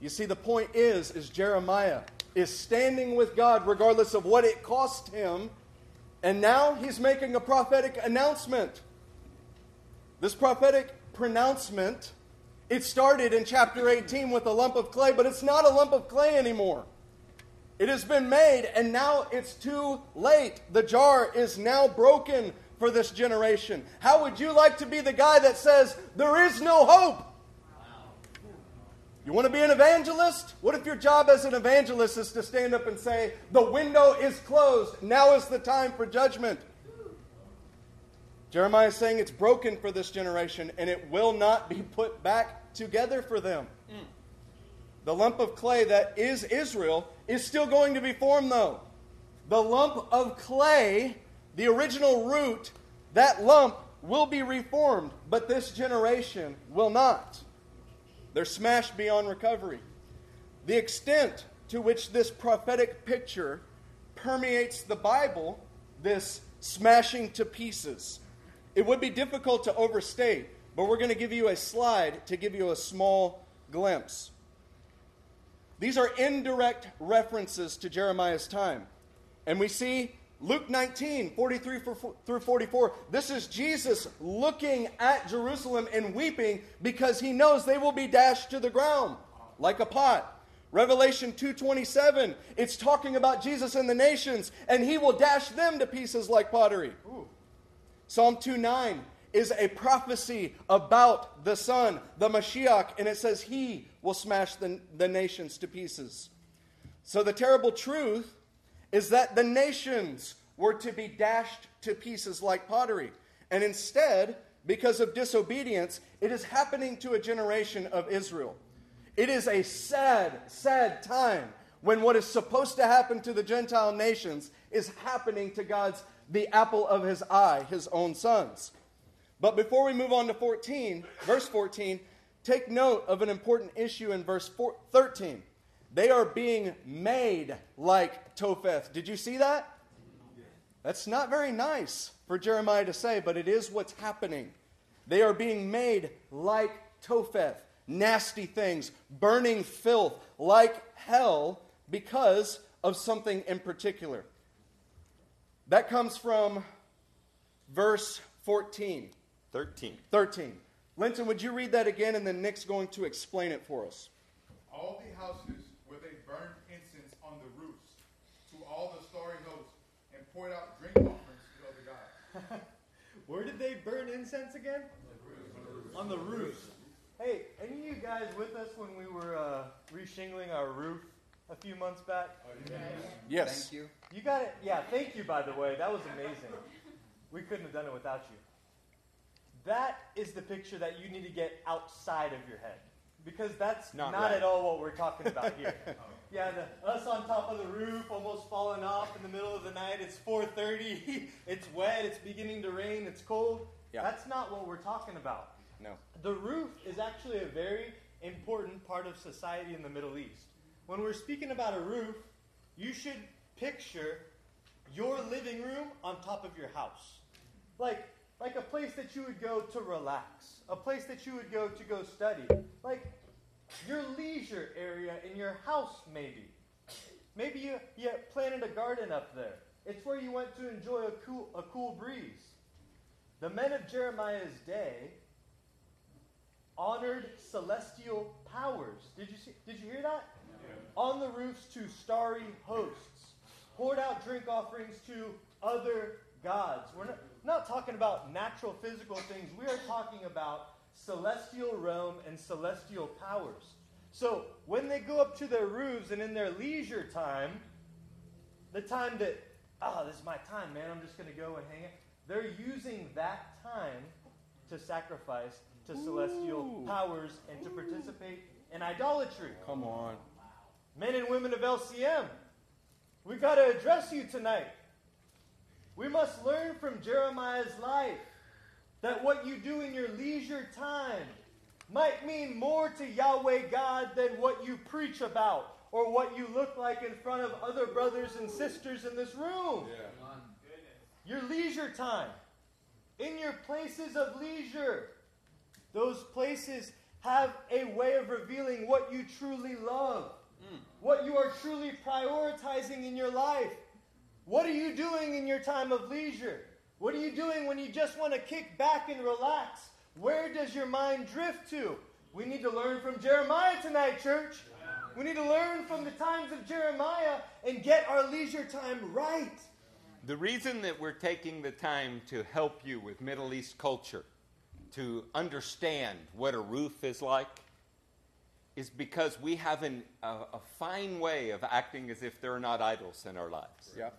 You see, the point is, is Jeremiah is standing with God regardless of what it cost him, and now he's making a prophetic announcement. This prophetic pronouncement, it started in chapter 18 with a lump of clay, but it's not a lump of clay anymore. It has been made, and now it's too late. The jar is now broken for this generation. How would you like to be the guy that says, There is no hope? You want to be an evangelist? What if your job as an evangelist is to stand up and say, The window is closed. Now is the time for judgment? Jeremiah is saying it's broken for this generation and it will not be put back together for them. Mm. The lump of clay that is Israel is still going to be formed, though. The lump of clay, the original root, that lump will be reformed, but this generation will not. They're smashed beyond recovery. The extent to which this prophetic picture permeates the Bible, this smashing to pieces, it would be difficult to overstate, but we're going to give you a slide to give you a small glimpse. These are indirect references to Jeremiah's time. And we see Luke 19, 43 through 44. This is Jesus looking at Jerusalem and weeping because he knows they will be dashed to the ground like a pot. Revelation 2:27, it's talking about Jesus and the nations and he will dash them to pieces like pottery. Ooh. Psalm 2:9 is a prophecy about the Son, the Mashiach, and it says he will smash the, the nations to pieces. So the terrible truth is that the nations were to be dashed to pieces like pottery. And instead, because of disobedience, it is happening to a generation of Israel. It is a sad, sad time when what is supposed to happen to the Gentile nations is happening to God's, the apple of his eye, his own sons. But before we move on to 14, verse 14, take note of an important issue in verse 4, 13. They are being made like Topheth. Did you see that? That's not very nice for Jeremiah to say, but it is what's happening. They are being made like Topheth, nasty things, burning filth, like hell, because of something in particular. That comes from verse 14. 13. 13. Linton, would you read that again, and then Nick's going to explain it for us. All the houses where they burned incense on the roofs to all the starry hosts and poured out drink offerings to other gods. Where did they burn incense again? On the roof. Hey, any of you guys with us when we were uh, reshingling our roof a few months back? Yes. Thank you. You got it. Yeah, thank you, by the way. That was amazing. We couldn't have done it without you. That is the picture that you need to get outside of your head. Because that's not, not right. at all what we're talking about here. Yeah, the, us on top of the roof, almost falling off in the middle of the night. It's 4:30. it's wet. It's beginning to rain. It's cold. Yeah. That's not what we're talking about. No. The roof is actually a very important part of society in the Middle East. When we're speaking about a roof, you should picture your living room on top of your house. Like like a place that you would go to relax, a place that you would go to go study. Like your leisure area in your house, maybe. Maybe you, you planted a garden up there. It's where you went to enjoy a cool, a cool breeze. The men of Jeremiah's day honored celestial powers. Did you, see, did you hear that? Yeah. On the roofs to starry hosts. Poured out drink offerings to other gods. We're not, not talking about natural physical things. We are talking about celestial realm and celestial powers. So when they go up to their roofs and in their leisure time, the time that, oh, this is my time, man, I'm just going to go and hang out, they're using that time to sacrifice to Ooh. celestial powers and to participate in idolatry. Come on. Men and women of LCM, we've got to address you tonight. We must learn from Jeremiah's life that what you do in your leisure time might mean more to Yahweh God than what you preach about or what you look like in front of other brothers and sisters in this room. Yeah. Your leisure time, in your places of leisure, those places have a way of revealing what you truly love, mm. what you are truly prioritizing in your life. What are you doing in your time of leisure? What are you doing when you just want to kick back and relax? Where does your mind drift to? We need to learn from Jeremiah tonight, church. We need to learn from the times of Jeremiah and get our leisure time right. The reason that we're taking the time to help you with Middle East culture, to understand what a roof is like, is because we have an, a, a, fine way of acting as if there are not idols in our lives. Yeah.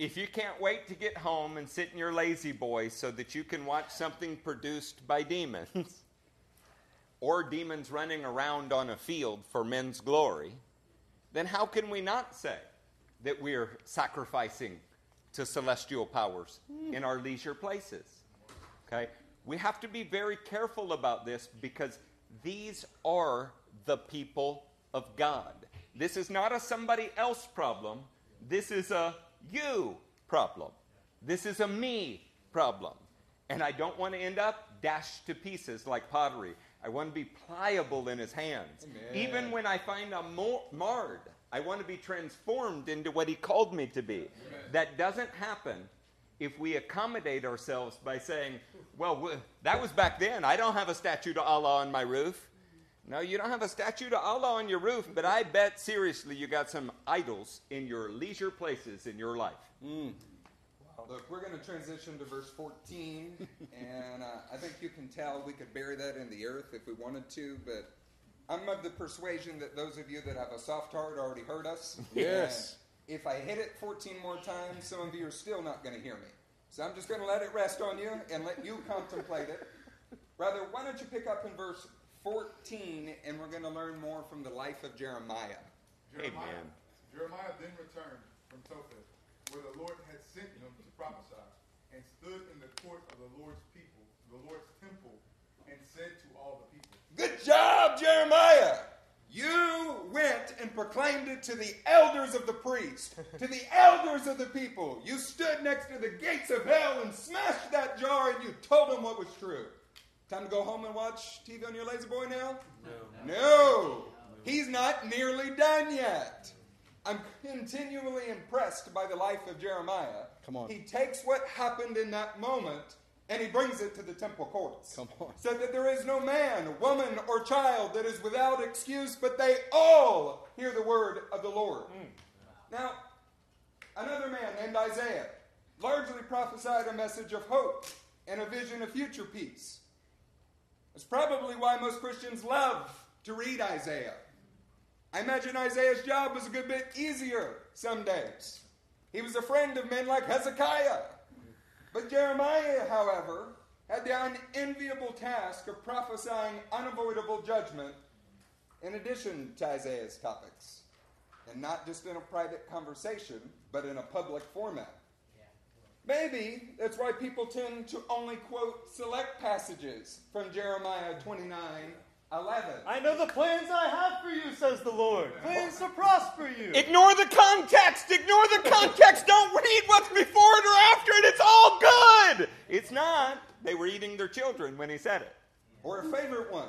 If you can't wait to get home and sit in your La-Z-Boy so that you can watch something produced by demons, or demons running around on a field for men's glory, then how can we not say that we're sacrificing to celestial powers hmm. in our leisure places? Okay? We have to be very careful about this because these are the people of God. This is not a somebody else problem. This is a you problem. This is a me problem. And I don't want to end up dashed to pieces like pottery. I want to be pliable in his hands. Amen. Even when I find I'm marred, I want to be transformed into what he called me to be. That doesn't happen if we accommodate ourselves by saying, well, that was back then. I don't have a statue to Allah on my roof. No, you don't have a statue to Allah on your roof, but I bet seriously you got some idols in your leisure places in your life. Look, we're going to transition to verse 14, and uh, I think you can tell we could bury that in the earth if we wanted to, but I'm of the persuasion that those of you that have a soft heart already heard us. Yes. And if I hit it 14 more times, some of you are still not going to hear me. So I'm just going to let it rest on you and let you contemplate it. Rather, why don't you pick up in verse 14, and we're going to learn more from the life of Jeremiah. Jeremiah, Amen. Jeremiah then returned from Topheth, where the Lord had sent him to prophesy, and stood in the court of the Lord's people, the Lord's temple, and said to all the people, Good job, Jeremiah. You went and proclaimed it to the elders of the priests, to the elders of the people. You stood next to the gates of hell and smashed that jar and you told them what was true. Time to go home and watch TV on your La-Z-Boy now? No. No. He's not nearly done yet. I'm continually impressed by the life of Jeremiah. Come on. He takes what happened in that moment and he brings it to the temple courts. Come on. So that there is no man, woman, or child that is without excuse, but they all hear the word of the Lord. Hmm. Now, another man named Isaiah largely prophesied a message of hope and a vision of future peace. That's probably why most Christians love to read Isaiah. I imagine Isaiah's job was a good bit easier some days. He was a friend of men like Hezekiah. But Jeremiah, however, had the unenviable task of prophesying unavoidable judgment in addition to Isaiah's topics. And not just in a private conversation, but in a public format. Maybe that's why people tend to only quote select passages from Jeremiah 29 11. I know the plans I have for you, says the Lord. Plans to prosper you. Ignore the context. Ignore the context. Don't read what's before it or after it. It's all good. It's not. They were eating their children when he said it. Or a favorite one,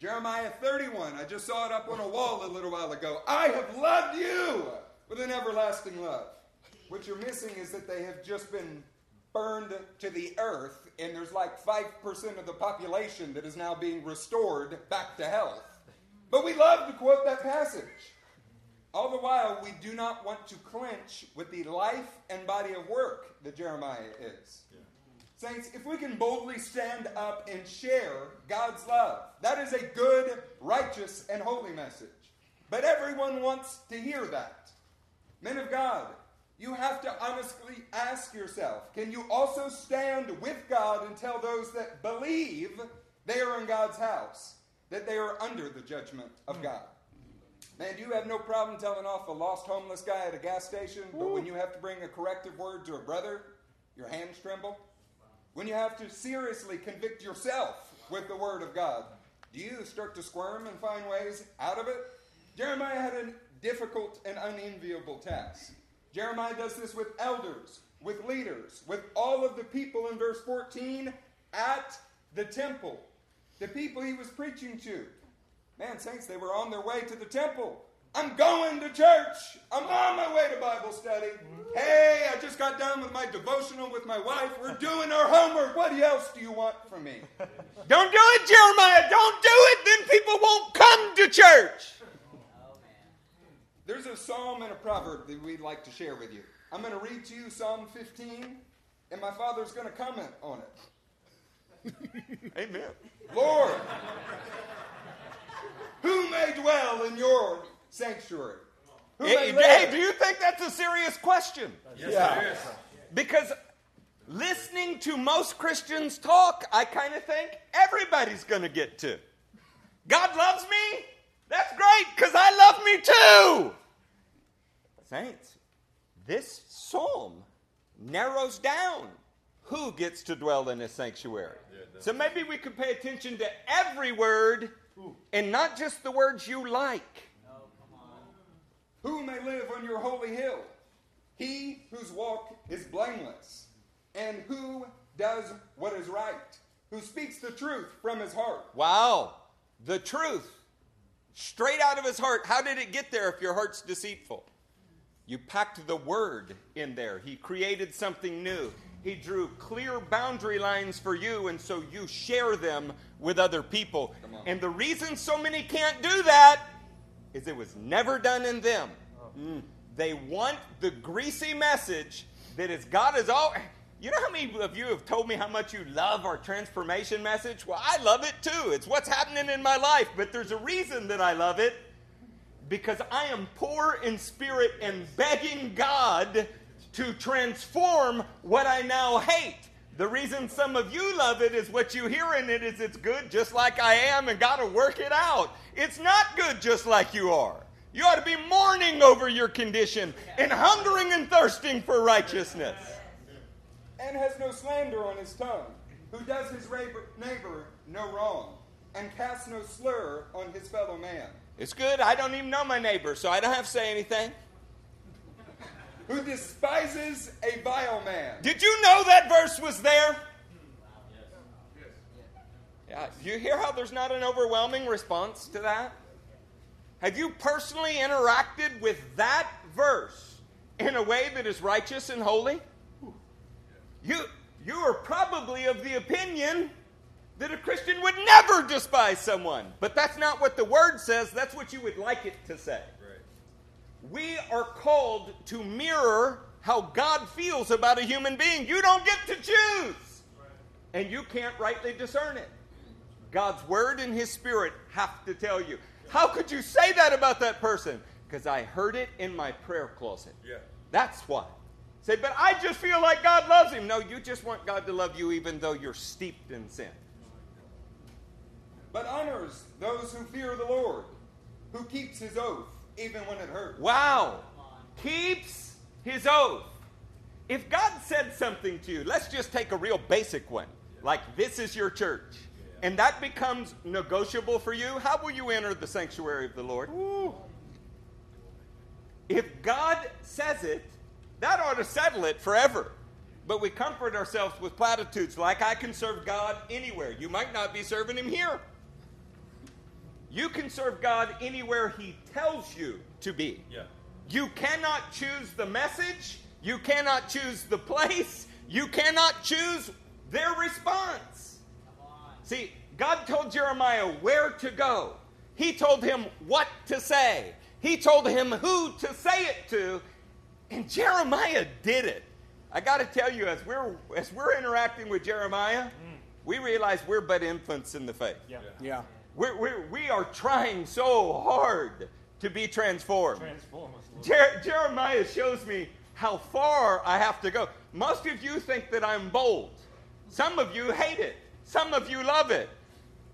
Jeremiah 31. I just saw it up on a wall a little while ago. I have loved you with an everlasting love. What you're missing is that they have just been burned to the earth, and there's like 5% of the population that is now being restored back to health. But we love to quote that passage. All the while, we do not want to clinch with the life and body of work that Jeremiah is. Saints, if we can boldly stand up and share God's love, that is a good, righteous, and holy message. But everyone wants to hear that. Men of God, you have to honestly ask yourself can you also stand with God and tell those that believe they are in God's house that they are under the judgment of hmm. God? Man, you have no problem telling off a lost homeless guy at a gas station, but when you have to bring a corrective word to a brother, your hands tremble? When you have to seriously convict yourself with the Word of God, do you start to squirm and find ways out of it? Jeremiah had a difficult and unenviable task. Jeremiah does this with elders, with leaders, with all of the people in verse 14 at the temple. The people he was preaching to. Man, saints, they were on their way to the temple. I'm going to church. I'm on my way to Bible study. Hey, I just got done with my devotional with my wife. We're doing our homework. What else do you want from me? Don't do it, Jeremiah. Don't do it. Then people won't come to church. There's a psalm and a proverb that we'd like to share with you. I'm going to read to you Psalm 15, and my father's going to comment on it. Amen. Lord, who may dwell in your sanctuary? Who Hey, may hey, do you think that's a serious question? yeah. Because listening to most Christians talk, I kind of think everybody's going to get to. God loves me? That's great because I love me too. Saints, this psalm narrows down who gets to dwell in his sanctuary. So maybe we could pay attention to every word and not just the words you like. Who may live on your holy hill? He whose walk is blameless, and who does what is right, who speaks the truth from his heart. Wow, the truth straight out of his heart. How did it get there if your heart's deceitful? You packed the word in there. He created something new. He drew clear boundary lines for you, and so you share them with other people. And the reason so many can't do that is it was never done in them. Mm. They want the greasy message that is God is all. You know how many of you have told me how much you love our transformation message? Well, I love it too. It's what's happening in my life, but there's a reason that I love it because I am poor in spirit and begging God to transform what I now hate. The reason some of you love it is what you hear in it is it's good just like I am and got to work it out. It's not good just like you are. You ought to be mourning over your condition and hungering and thirsting for righteousness. And has no slander on his tongue, who does his neighbor, no wrong, and casts no slur on his fellow man, It's good. I don't even know my neighbor, so I don't have to say anything. who despises a vile man. Did you know that verse was there? Yeah, you hear how there's not an overwhelming response to that? Have you personally interacted with that verse in a way that is righteous and holy? You, you are probably of the opinion that a Christian would never despise someone. But that's not what the word says, that's what you would like it to say. We are called to mirror how God feels about a human being. You don't get to choose. And you can't rightly discern it. God's word and his spirit have to tell you. How could you say that about that person? Because I heard it in my prayer closet. Yeah. That's why. Say, but I just feel like God loves him. No, you just want God to love you even though you're steeped in sin. but honors those who fear the Lord, who keeps his oath, even when it hurts. Wow. Keeps his oath. If God said something to you, let's just take a real basic one, like this is your church, and that becomes negotiable for you, how will you enter the sanctuary of the Lord? If God says it, that ought to settle it forever. But we comfort ourselves with platitudes like, I can serve God anywhere. You might not be serving Him here. You can serve God anywhere He tells you to be. Yeah. You cannot choose the message. You cannot choose the place. You cannot choose their response. See, God told Jeremiah where to go. He told him what to say. He told him who to say it to. And Jeremiah did it. I got to tell you, as we're, as we're interacting with Jeremiah, mm. we realize we're but infants in the faith. Yeah. Yeah. We're, we're, we are trying so hard to be transformed. Transform. Jer- Jeremiah shows me how far I have to go. Most of you think that I'm bold. Some of you hate it. Some of you love it.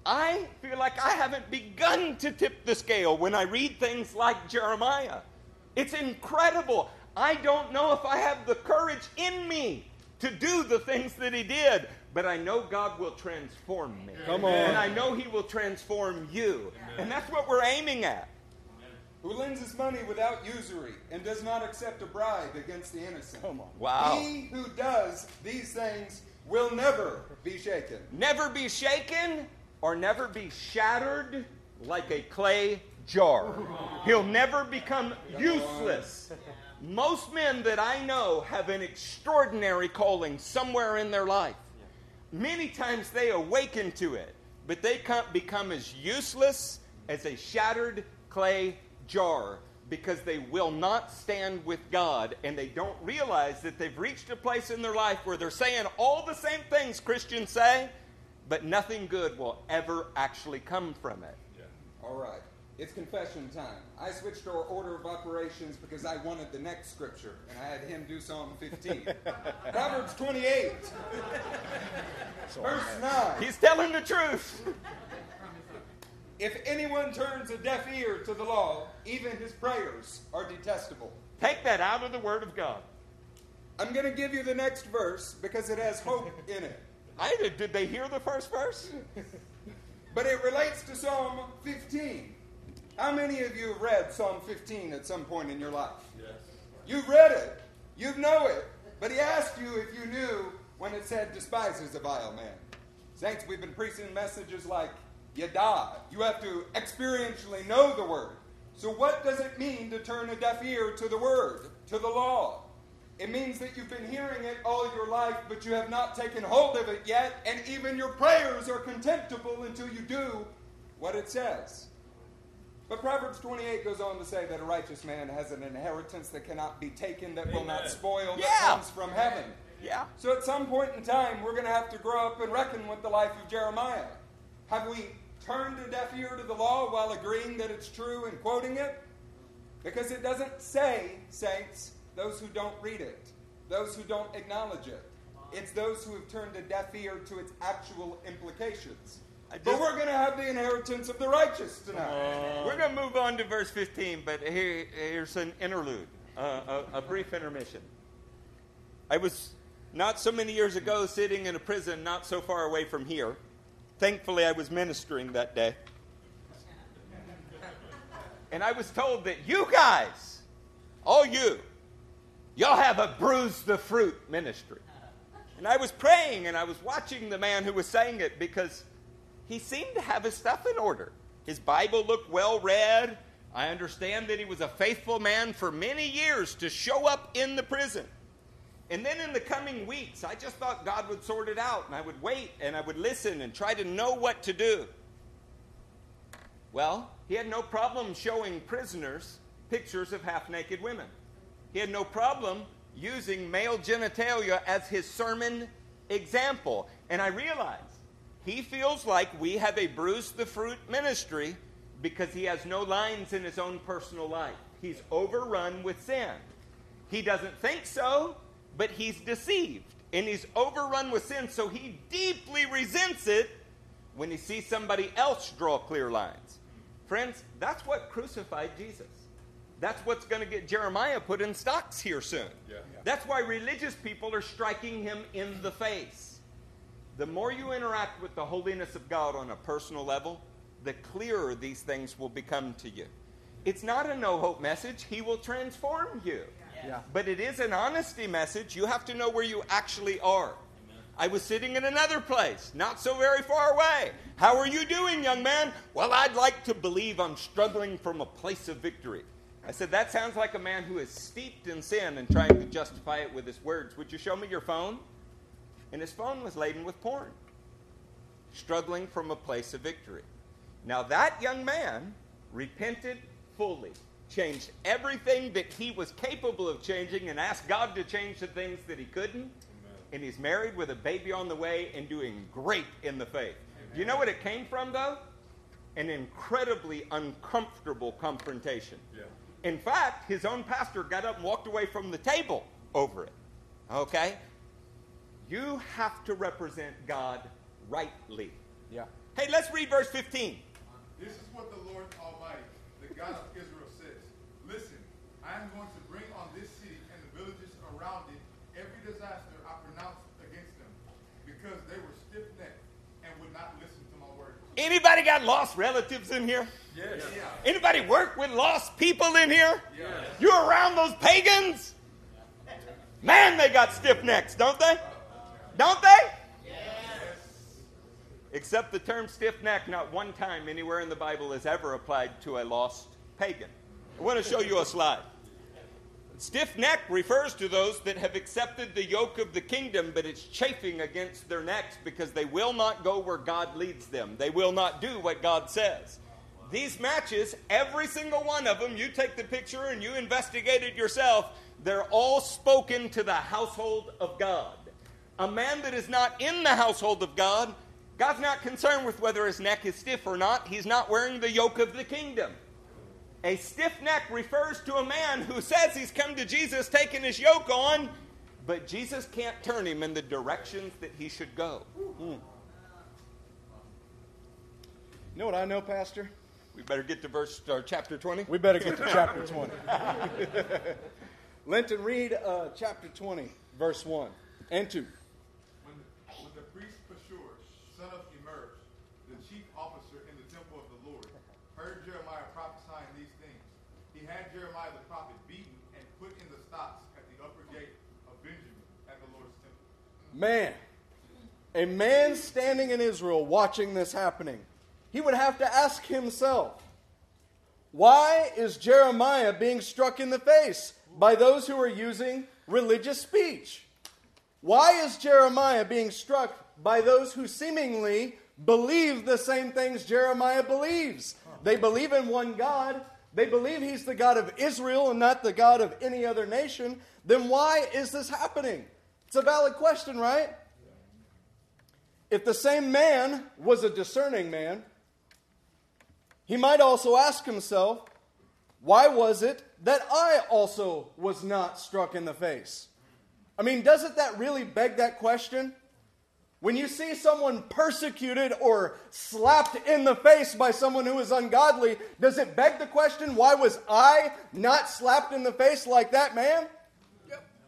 I feel like I haven't begun to tip the scale when I read things like Jeremiah. It's incredible. I don't know if I have the courage in me to do the things that he did, but I know God will transform me. Come on. And I know he will transform you. And that's what we're aiming at. Who lends his money without usury, and does not accept a bribe against the innocent. Come on. Wow. He who does these things will never be shaken. never be shaken or never be shattered like a clay jar. He'll never become useless. Most men that I know have an extraordinary calling somewhere in their life. Many times they awaken to it, but they become as useless as a shattered clay jar because they will not stand with God and they don't realize that they've reached a place in their life where they're saying all the same things Christians say, but nothing good will ever actually come from it. All right. It's confession time. I switched our order of operations because I wanted the next scripture, and I had him do Psalm 15. Proverbs 28, verse 9. He's telling the truth. If anyone turns a deaf ear to the law, even his prayers are detestable. Take that out of the Word of God. I'm going to give you the next verse because it has hope in it. I did, did they hear the first verse? But it relates to Psalm 15. How many of you have read Psalm 15 at some point in your life? Yes. You've read it, you know it, but he asked you if you knew when it said, despises a vile man. Saints, we've been preaching messages like, you die. You have to experientially know the word. So, what does it mean to turn a deaf ear to the word, to the law? It means that you've been hearing it all your life, but you have not taken hold of it yet, and even your prayers are contemptible until you do what it says. But Proverbs 28 goes on to say that a righteous man has an inheritance that cannot be taken, that will not spoil, that comes from heaven. Yeah. So at some point in time, we're going to have to grow up and reckon with the life of Jeremiah. Have we turned a deaf ear to the law while agreeing that it's true and quoting it? Because it doesn't say, saints, those who don't read it, those who don't acknowledge it. It's those who have turned a deaf ear to its actual implications. I But we're going to have the inheritance of the righteous tonight. We're going to move on to verse 15, but here, here's an interlude, uh, a, a brief intermission. I was not so many years ago sitting in a prison not so far away from here. Thankfully, I was ministering that day. And I was told that you guys, all you, y'all have a bruise the fruit ministry. And I was praying and I was watching the man who was saying it because he seemed to have his stuff in order. His Bible looked well read. I understand that he was a faithful man for many years to show up in the prison. And then in the coming weeks, I just thought God would sort it out and I would wait and I would listen and try to know what to do. Well, he had no problem showing prisoners pictures of half naked women. He had no problem using male genitalia as his sermon example. And I realized he feels like we have a bruise the fruit ministry because he has no lines in his own personal life. He's overrun with sin. He doesn't think so, but he's deceived. And he's overrun with sin, so he deeply resents it when he sees somebody else draw clear lines. Friends, that's what crucified Jesus. That's what's going to get Jeremiah put in stocks here soon. That's why religious people are striking him in the face. The more you interact with the holiness of God on a personal level, the clearer these things will become to you. It's not a no hope message, He will transform you. Yeah. But it is an honesty message. You have to know where you actually are. I was sitting in another place, not so very far away. How are you doing, young man? Well, I'd like to believe I'm struggling from a place of victory. I said, That sounds like a man who is steeped in sin and trying to justify it with his words. Would you show me your phone? And his phone was laden with porn, struggling from a place of victory. Now, that young man repented fully, changed everything that he was capable of changing, and asked God to change the things that he couldn't. And he's married with a baby on the way and doing great in the faith. Do you know what it came from, though? An incredibly uncomfortable confrontation. In fact, his own pastor got up and walked away from the table over it. Okay? You have to represent God rightly. Yeah. Hey, let's read verse 15. This is what the Lord Almighty, the God of Israel, says. Listen, I am going to bring on this city and the villages around it every disaster I pronounced against them, because they were stiff necked and would not listen to my word. Anybody got lost relatives in here? Yes. Yeah. Anybody work with lost people in here? You around those pagans? Man, they got stiff necks, don't they? Don't they? Yes. Except the term stiff neck, not one time anywhere in the Bible is ever applied to a lost pagan. I want to show you a slide. Stiff neck refers to those that have accepted the yoke of the kingdom, but it's chafing against their necks because they will not go where God leads them. They will not do what God says. These matches, every single one of them, you take the picture and you investigate it yourself, they're all spoken to the household of God. A man that is not in the household of God, God's not concerned with whether his neck is stiff or not. He's not wearing the yoke of the kingdom. A stiff neck refers to a man who says he's come to Jesus taking his yoke on, but Jesus can't turn him in the directions that he should go. You know what I know, Pastor? We better get to verse or chapter 20. We better get to chapter 20. Linton, read uh, chapter 20, verse 1 and 2. When the, when the priest Pashur, son of Immer, the chief officer in the temple of the Lord, heard Jeremiah prophesying these things, he had Jeremiah the prophet beaten and put in the stocks at the upper gate of Benjamin at the Lord's temple. Man, a man standing in Israel watching this happening, he would have to ask himself, why is Jeremiah being struck in the face by those who are using religious speech? Why is Jeremiah being struck by those who seemingly believe the same things Jeremiah believes? They believe in one God. They believe he's the God of Israel and not the God of any other nation. Then why is this happening? It's a valid question, right? If the same man was a discerning man, he might also ask himself, why was it that I also was not struck in the face? I mean, doesn't that really beg that question? When you see someone persecuted or slapped in the face by someone who is ungodly, does it beg the question, why was I not slapped in the face like that man?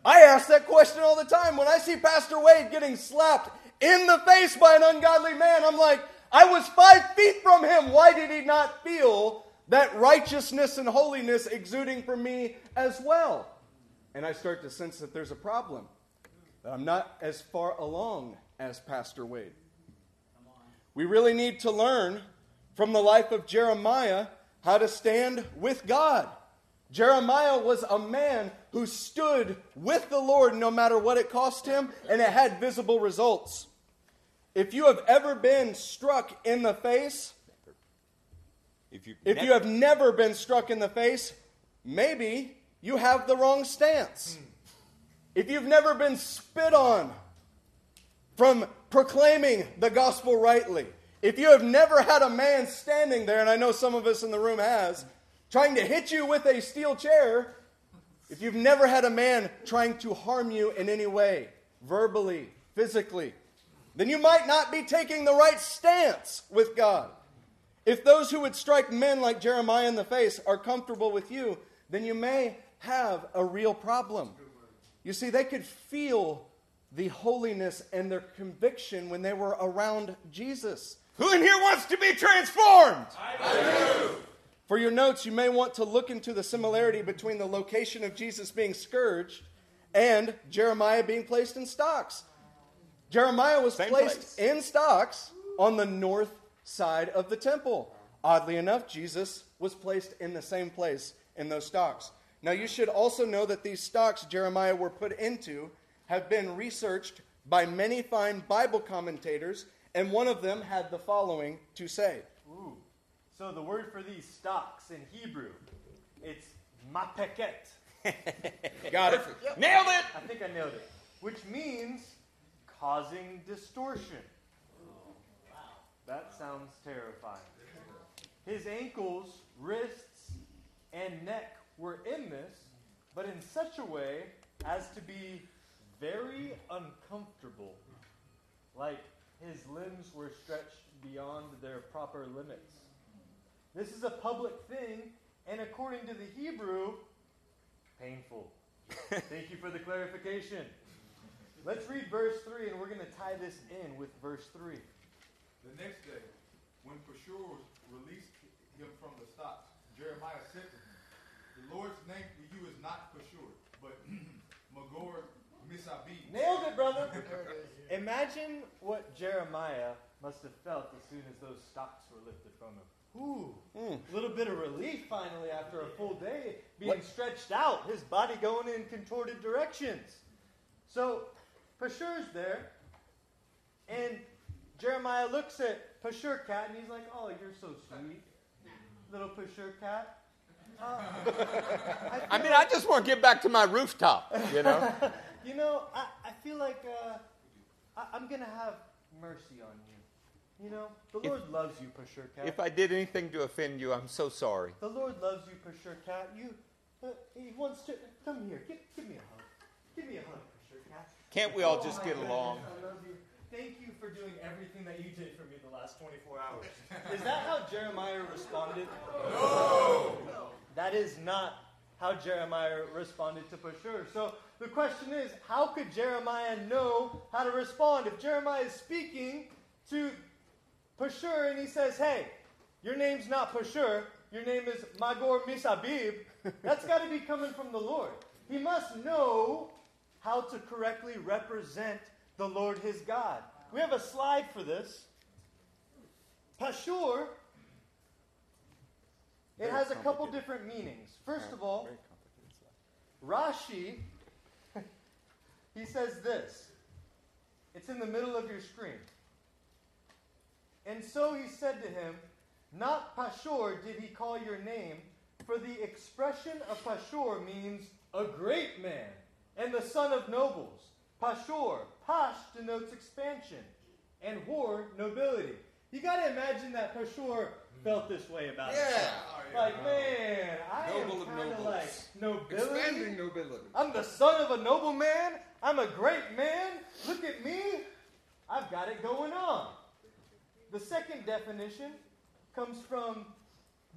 I ask that question all the time. When I see Pastor Wade getting slapped in the face by an ungodly man, I'm like, I was five feet from him. Why did he not feel that righteousness and holiness exuding from me as well? And I start to sense that there's a problem, that I'm not as far along as Pastor Wade. We really need to learn from the life of Jeremiah how to stand with God. Jeremiah was a man who stood with the Lord no matter what it cost him, and it had visible results. If you have ever been struck in the face, If you, if you have never been struck in the face, maybe you have the wrong stance. If you've never been spit on from proclaiming the gospel rightly, if you have never had a man standing there, and I know some of us in the room has, trying to hit you with a steel chair, if you've never had a man trying to harm you in any way, verbally, physically, then you might not be taking the right stance with God. If those who would strike men like Jeremiah in the face are comfortable with you, then you may have a real problem. You see, they could feel the holiness and their conviction when they were around Jesus. Who in here wants to be transformed? For your notes, you may want to look into the similarity between the location of Jesus being scourged and Jeremiah being placed in stocks. Jeremiah was Same placed place. in stocks on the north side of the temple. Oddly enough, Jesus was placed in the same place in those stocks. Now, you should also know that these stocks Jeremiah were put into have been researched by many fine Bible commentators, and one of them had the following to say. Ooh. So the word for these stocks in Hebrew, it's mapeket. Got it? Nailed it! I think I nailed it. Which means causing distortion. Wow. That sounds terrifying. His ankles, wrists, and neck were in this, but in such a way as to be very uncomfortable. Like his limbs were stretched beyond their proper limits. This is a public thing, and according to the Hebrew, painful. Thank you for the clarification. Let's read verse 3, and we're going to tie this in with verse 3. The next day, when Pashur released him from the stocks, Jeremiah said to him, The Lord's name for you is not Pashur, but Magor Misabib. Nailed it, brother. Imagine what Jeremiah must have felt as soon as those stocks were lifted from him. Ooh, a little bit of relief finally after a full day being What- stretched out, his body going in contorted directions. So Pashur's there, and Jeremiah looks at Pashur cat and he's like, "Oh, you're so sweet, little Pashur cat." Uh, I feel mean, I just want to get back to my rooftop, you know? You know, I, I feel like uh, I, I'm going to have mercy on you. You know, the If- Lord loves you, Pashur Cat. If I did anything to offend you, I'm so sorry. the Lord loves you, Pashur Cat. You, uh, He wants to come here. Give, give me a hug. Give me a hug, Pashur Cat. Can't we all Oh, just my get goodness, along? I love you. Thank you for doing everything that you did for me the last 24 hours. Is that how Jeremiah responded? No. That is not how Jeremiah responded to Pashur. So the question is, how could Jeremiah know how to respond? If Jeremiah is speaking to Pashur and he says, hey, your name's not Pashur, your name is Magor Misabib, that's got to be coming from the Lord. He must know how to correctly represent the Lord his God. We have a slide for this. Pashur, it has a couple different meanings. First of all, Rashi, he says this. It's in the middle of your screen. And so he said to him, Not Pashur did he call your name, for the expression of Pashur means a great man and the son of nobles. Pashur, Pash denotes expansion, and Hor, nobility. You got to imagine that Pashur felt this way about Yeah. himself. Oh, like, man, I Noble of am kind of like nobility. Expanding nobility. I'm the son of a noble man. I'm a great man. Look at me. I've got it going on. The second definition comes from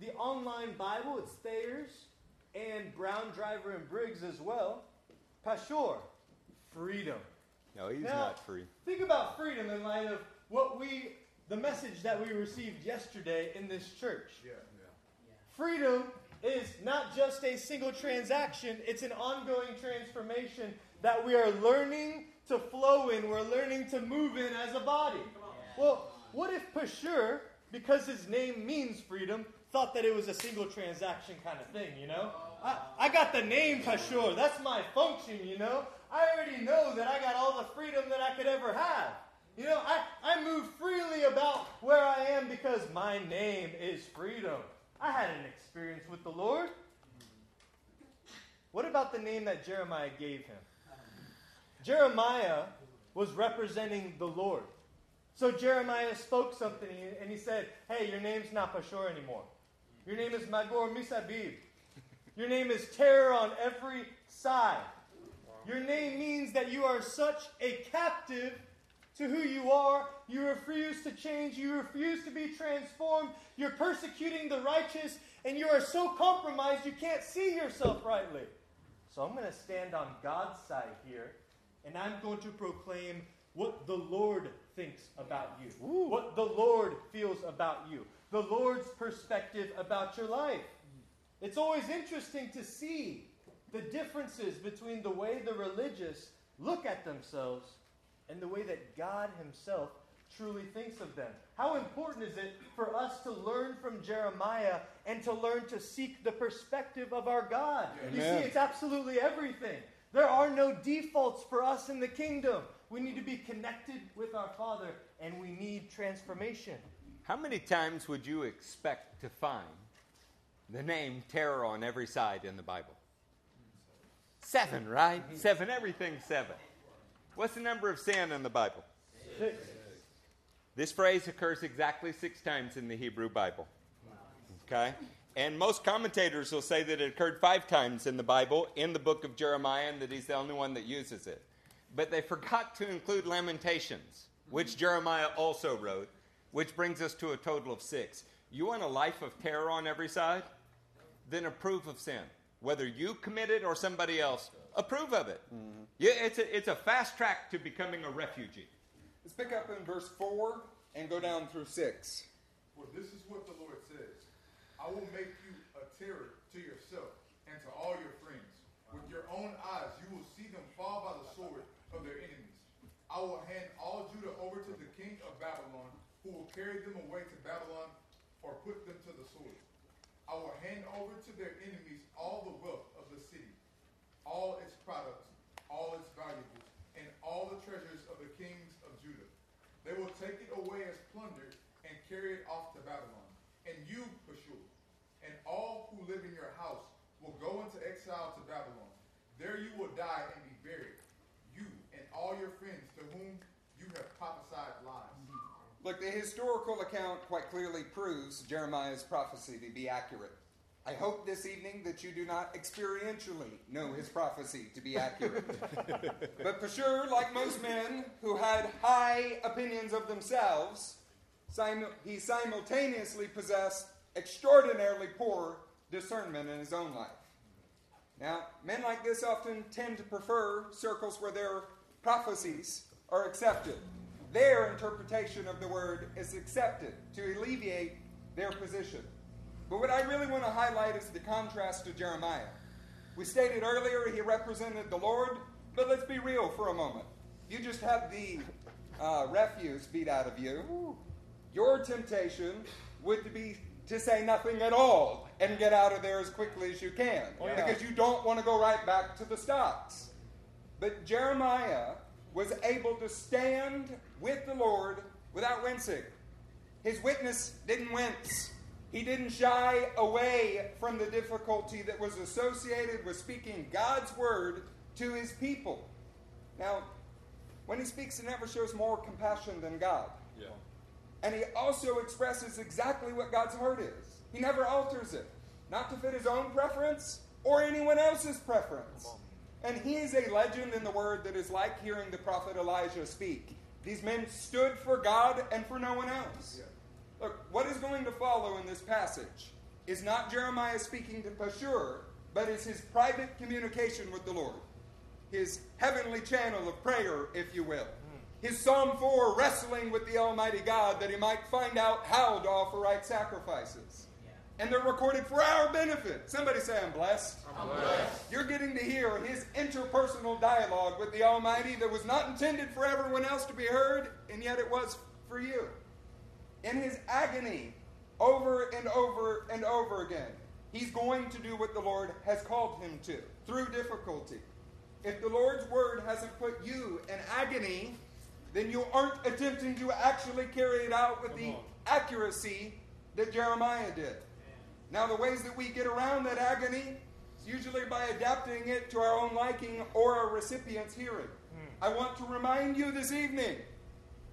the online Bible. It's Thayer's and Brown Driver and Briggs as well. Pashur, freedom. No, he's Now- not free. Think about freedom in light of what we, the message that we received yesterday in this church. Yeah. Freedom is not just a single transaction, it's an ongoing transformation that we are learning to flow in, we're learning to move in as a body. Well, what if Pashur, because his name means freedom, thought that it was a single transaction kind of thing, you know? I, I got the name Pashur, that's my function, you know? I already know that I got all the freedom that I could ever have. You know, I, I move freely about where I am because my name is freedom. I had an experience with the Lord. What about the name that Jeremiah gave him? Jeremiah was representing the Lord. So Jeremiah spoke something and he said, Hey, your name's not Pashur anymore. Your name is Magor Misabib. Your name is terror on every side. Your name means that you are such a captive to who you are. You refuse to change. You refuse to be transformed. You're persecuting the righteous, and you are so compromised you can't see yourself rightly. So I'm going to stand on God's side here, and I'm going to proclaim what the Lord thinks about you, what the Lord feels about you, the Lord's perspective about your life. It's always interesting to see the differences between the way the religious look at themselves and the way that God Himself truly thinks of them. How important is it for us to learn from Jeremiah and to learn to seek the perspective of our God? You see, it's absolutely everything. There are no defaults for us in the kingdom. We need to be connected with our Father and we need transformation. How many times would you expect to find the name terror on every side in the Bible? Seven, right? Seven. everything seven. What's the number of sin in the Bible? Six. This phrase occurs exactly six times in the Hebrew Bible. Okay? And most commentators will say that it occurred five times in the Bible, in the book of Jeremiah, and that he's the only one that uses it. But they forgot to include Lamentations, which Jeremiah also wrote, which brings us to a total of six. You want a life of terror on every side? Then approve of sin. Whether you commit it or somebody else, approve of it. Mm-hmm. Yeah, it's, a, it's a fast track to becoming a refugee. Let's pick up in verse 4 and go down through 6. For this is what the Lord says I will make you a terror to yourself and to all your friends. With your own eyes, you will see them fall by the sword of their enemies. I will hand all Judah over to the king of Babylon, who will carry them away to Babylon or put them to the sword. I will hand over to their enemies all the wealth of the city, all its products, all its valuables, and all the treasures of the kings of Judah. They will take it away as plunder and carry it off to Babylon. And you, Pashur, and all who live in your house will go into exile to Babylon. There you will die and be buried, all your friends to whom you have prophesied lies. Look, the historical account quite clearly proves Jeremiah's prophecy to be accurate. I hope this evening that you do not experientially know his prophecy to be accurate. but for sure, like most men who had high opinions of themselves, he simultaneously possessed extraordinarily poor discernment in his own life. Now, men like this often tend to prefer circles where their prophecies are accepted. Their interpretation of the word is accepted to alleviate their position. But what I really want to highlight is the contrast to Jeremiah. We stated earlier he represented the Lord, but let's be real for a moment. You just had the uh, refuse beat out of you. Your temptation would be to say nothing at all and get out of there as quickly as you can oh, yeah. because you don't want to go right back to the stocks. But Jeremiah was able to stand with the Lord without wincing. His witness didn't wince. He didn't shy away from the difficulty that was associated with speaking God's word to his people. Now, when he speaks, he never shows more compassion than God. Yeah. And he also expresses exactly what God's heart is. He never alters it, not to fit his own preference or anyone else's preference. And he is a legend in the word that is like hearing the prophet Elijah speak. These men stood for God and for no one else. Yeah. Look, what is going to follow in this passage is not Jeremiah speaking to Pashur, but is his private communication with the Lord, his heavenly channel of prayer, if you will hmm. his Psalm 4 wrestling with the Almighty God that he might find out how to offer right sacrifices. And they're recorded for our benefit. Somebody say, I'm blessed. I'm blessed. You're getting to hear his interpersonal dialogue with the Almighty that was not intended for everyone else to be heard, and yet it was for you. In his agony, over and over and over again, he's going to do what the Lord has called him to through difficulty. If the Lord's word hasn't put you in agony, then you aren't attempting to actually carry it out with Come the on. accuracy that Jeremiah did. Now, the ways that we get around that agony is usually by adapting it to our own liking or our recipient's hearing. Mm. I want to remind you this evening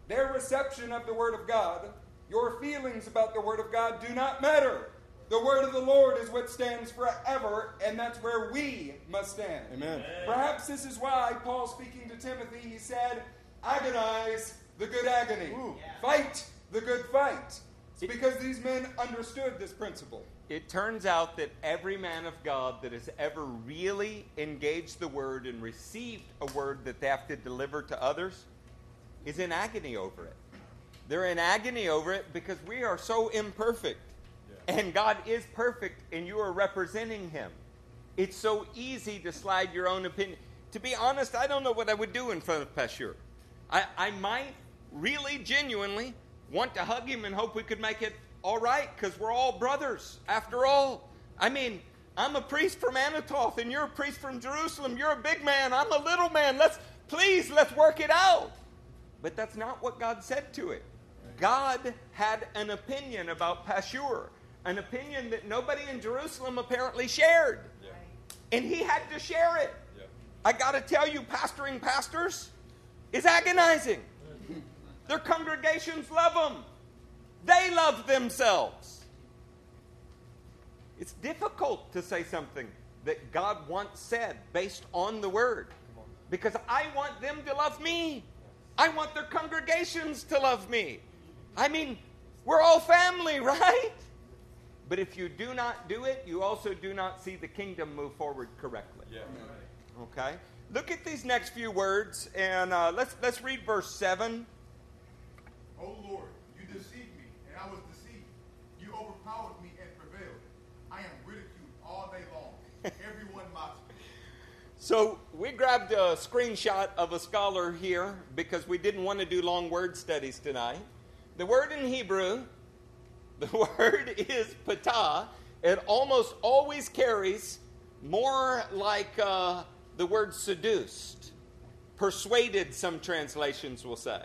their reception of the Word of God, your feelings about the Word of God do not matter. The word of the Lord is what stands forever, and that's where we must stand. Amen. Perhaps this is why Paul, speaking to Timothy, he said, agonize the good agony. Yeah. Fight the good fight. It's because these men understood this principle. It turns out that every man of God that has ever really engaged the word and received a word that they have to deliver to others is in agony over it. They're in agony over it because we are so imperfect. Yeah. And God is perfect, and you are representing Him. It's so easy to slide your own opinion. To be honest, I don't know what I would do in front of Pashur. I, I might really genuinely want to hug him and hope we could make it all right because we're all brothers after all. I mean, I'm a priest from Anathoth and you're a priest from Jerusalem. You're a big man. I'm a little man. Let's please let's work it out. But that's not what God said to it. God had an opinion about Pashur, an opinion that nobody in Jerusalem apparently shared. Yeah. And he had to share it. Yeah. I got to tell you, pastoring pastors, is agonizing. Their congregations love them, they love themselves. It's difficult to say something that God once said based on the word because I want them to love me. I want their congregations to love me. I mean, we're all family, right? But if you do not do it, you also do not see the kingdom move forward correctly. Yeah. Okay? Look at these next few words, and uh, let's, let's read verse 7. Oh Lord, me and prevailed. I am ridiculed all day long. Everyone mocks me. So we grabbed a screenshot of a scholar here because we didn't want to do long word studies tonight. The word in Hebrew, the word is patah. It almost always carries more like... Uh, the word seduced, persuaded, some translations will say.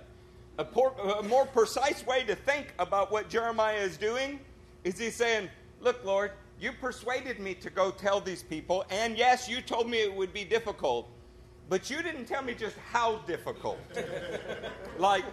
A, por- a, more precise way to think about what Jeremiah is doing is he saying, Look, Lord, you persuaded me to go tell these people, and yes, you told me it would be difficult, but you didn't tell me just how difficult. like,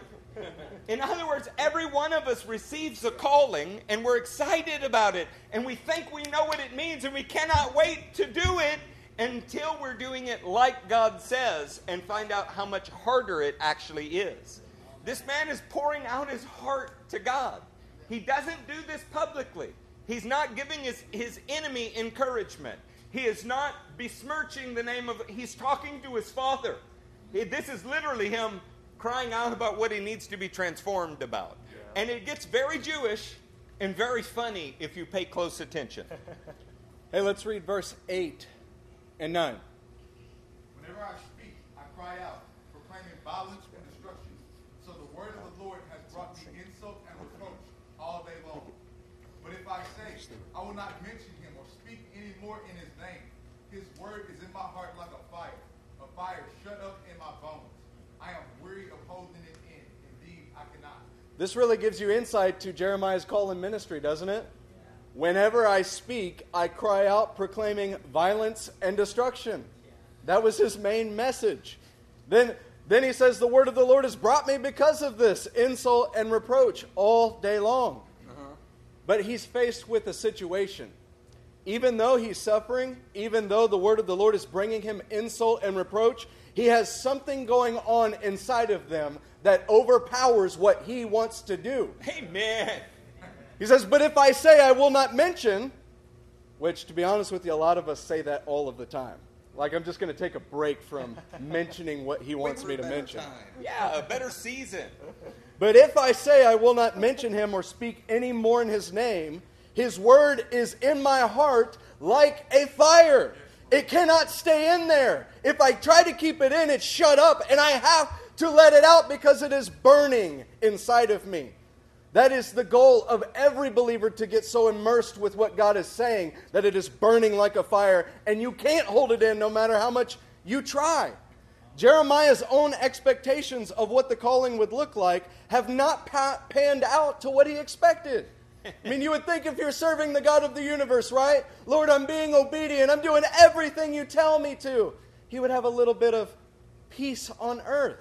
In other words, every one of us receives a calling and we're excited about it and we think we know what it means and we cannot wait to do it until we're doing it like God says and find out how much harder it actually is. This man is pouring out his heart to God. He doesn't do this publicly. He's not giving his, his enemy encouragement. He is not besmirching the name of, he's talking to his father. This is literally him crying out about what he needs to be transformed about. Yeah. And it gets very Jewish and very funny if you pay close attention. hey, let's read verse 8 and 9. Whenever I speak, I cry out, proclaiming violence and destruction. So the word of the Lord has brought me insult and reproach all day long. But if I say, I will not mention him or speak any more in his name, his word is in my heart like a fire, a fire shut up in my bones. I am weary of holding it in. Indeed, I cannot. This really gives you insight to Jeremiah's call in ministry, doesn't it? Whenever I speak, I cry out proclaiming violence and destruction. That was his main message. Then, then he says, The word of the Lord has brought me because of this insult and reproach all day long. Uh-huh. But he's faced with a situation. Even though he's suffering, even though the word of the Lord is bringing him insult and reproach, he has something going on inside of them that overpowers what he wants to do. Amen. He says, But if I say I will not mention, which to be honest with you, a lot of us say that all of the time. Like, I'm just going to take a break from mentioning what he wants me to mention. Time. Yeah, a better season. But if I say I will not mention him or speak any more in his name, his word is in my heart like a fire. It cannot stay in there. If I try to keep it in, it's shut up, and I have to let it out because it is burning inside of me. That is the goal of every believer to get so immersed with what God is saying that it is burning like a fire and you can't hold it in no matter how much you try. Jeremiah's own expectations of what the calling would look like have not pa- panned out to what he expected. I mean, you would think if you're serving the God of the universe, right? Lord, I'm being obedient, I'm doing everything you tell me to. He would have a little bit of peace on earth.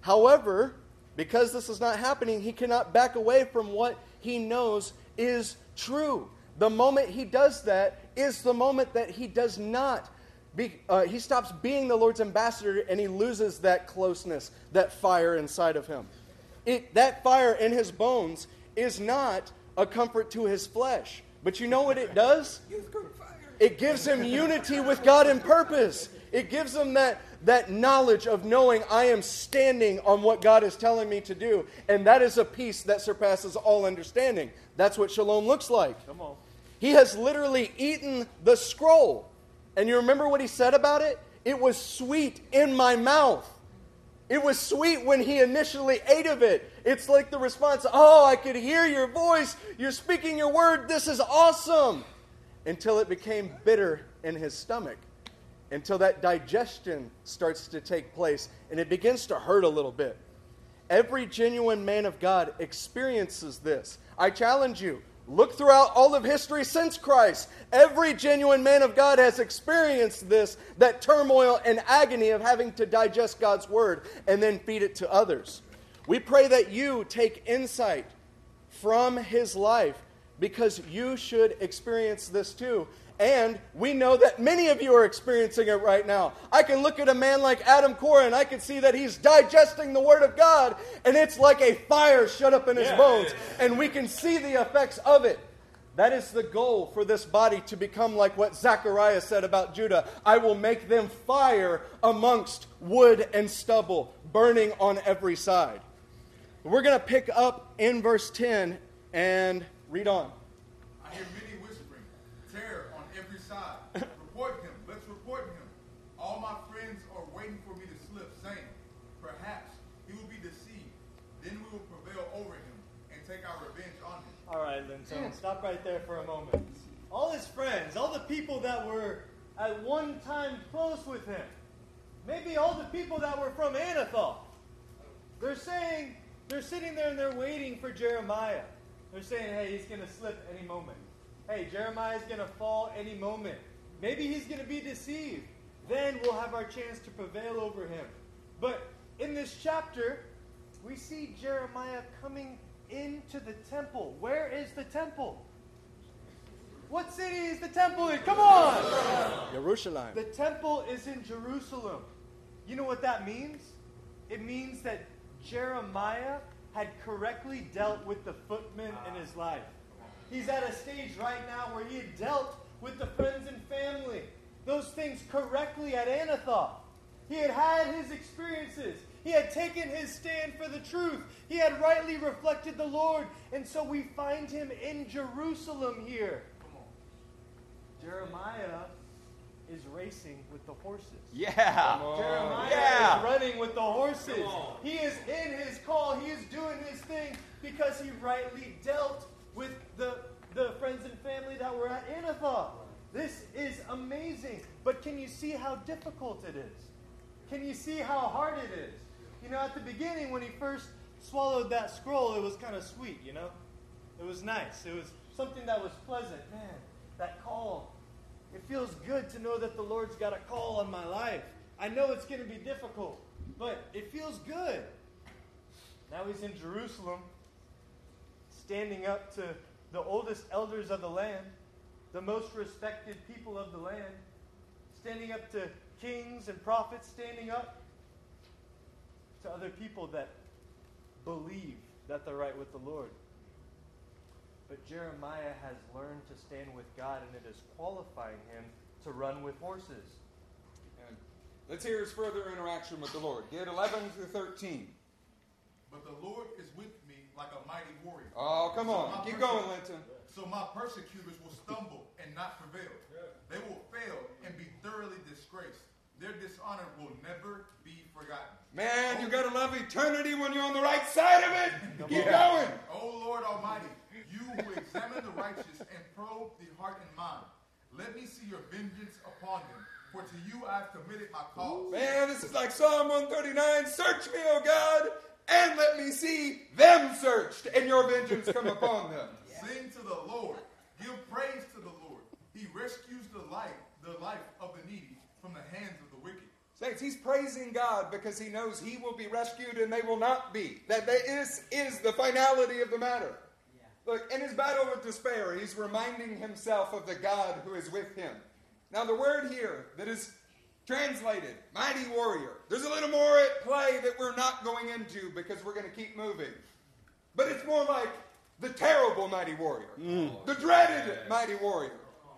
However, because this is not happening, he cannot back away from what he knows is true. The moment he does that is the moment that he does not. Be, uh, he stops being the Lord's ambassador and he loses that closeness, that fire inside of him. It, that fire in his bones is not a comfort to his flesh. But you know what it does? It gives him unity with God in purpose. It gives him that, that knowledge of knowing I am standing on what God is telling me to do. And that is a peace that surpasses all understanding. That's what shalom looks like. Come on. He has literally eaten the scroll. And you remember what he said about it? It was sweet in my mouth. It was sweet when he initially ate of it. It's like the response, Oh, I could hear your voice. You're speaking your word. This is awesome. Until it became bitter in his stomach until that digestion starts to take place and it begins to hurt a little bit. Every genuine man of God experiences this. I challenge you. Look throughout all of history since Christ. Every genuine man of God has experienced this that turmoil and agony of having to digest God's word and then feed it to others. We pray that you take insight from his life because you should experience this too. And we know that many of you are experiencing it right now. I can look at a man like Adam Cora and I can see that he's digesting the Word of God, and it's like a fire shut up in his yeah. bones, and we can see the effects of it. That is the goal for this body to become like what Zechariah said about Judah I will make them fire amongst wood and stubble, burning on every side. We're going to pick up in verse 10 and read on. Stop right there for a moment. All his friends, all the people that were at one time close with him, maybe all the people that were from Anathoth, they're saying, they're sitting there and they're waiting for Jeremiah. They're saying, hey, he's going to slip any moment. Hey, Jeremiah's going to fall any moment. Maybe he's going to be deceived. Then we'll have our chance to prevail over him. But in this chapter, we see Jeremiah coming into the temple. Where is the temple? What city is the temple in? Come on! Jerusalem. The temple is in Jerusalem. You know what that means? It means that Jeremiah had correctly dealt with the footmen in his life. He's at a stage right now where he had dealt with the friends and family, those things correctly at Anathoth. He had had his experiences. He had taken his stand for the truth. He had rightly reflected the Lord. And so we find him in Jerusalem here. Jeremiah is racing with the horses. Yeah. Jeremiah Yeah. is running with the horses. He is in his call. He is doing his thing because he rightly dealt with the, the friends and family that were at Anathoth. This is amazing. But can you see how difficult it is? Can you see how hard it is? You know, at the beginning, when he first swallowed that scroll, it was kind of sweet, you know? It was nice. It was something that was pleasant. Man, that call. It feels good to know that the Lord's got a call on my life. I know it's going to be difficult, but it feels good. Now he's in Jerusalem, standing up to the oldest elders of the land, the most respected people of the land, standing up to kings and prophets, standing up to other people that believe that they're right with the Lord. But Jeremiah has learned to stand with God, and it is qualifying him to run with horses. And let's hear his further interaction with the Lord. Get 11 through 13. But the Lord is with me like a mighty warrior. Oh, come So on. my Keep perse- going, Linton. So my persecutors will stumble and not prevail. They will fail and be thoroughly disgraced. Their dishonor will never be forgotten. Man, you gotta love eternity when you're on the right side of it. Keep going. O Lord Almighty, you who examine the righteous and probe the heart and mind, let me see your vengeance upon them. For to you I have committed my cause. Man, this is like Psalm 139. Search me, O God, and let me see them searched, and your vengeance come upon them. Sing to the Lord. Give praise to the Lord. He rescues the life, the life of the needy from the hands of the. Saints, he's praising God because he knows he will be rescued and they will not be. That this is the finality of the matter. Look, in his battle with despair, he's reminding himself of the God who is with him. Now, the word here that is translated, mighty warrior, there's a little more at play that we're not going into because we're going to keep moving. But it's more like the terrible mighty warrior, mm. the dreaded mighty warrior.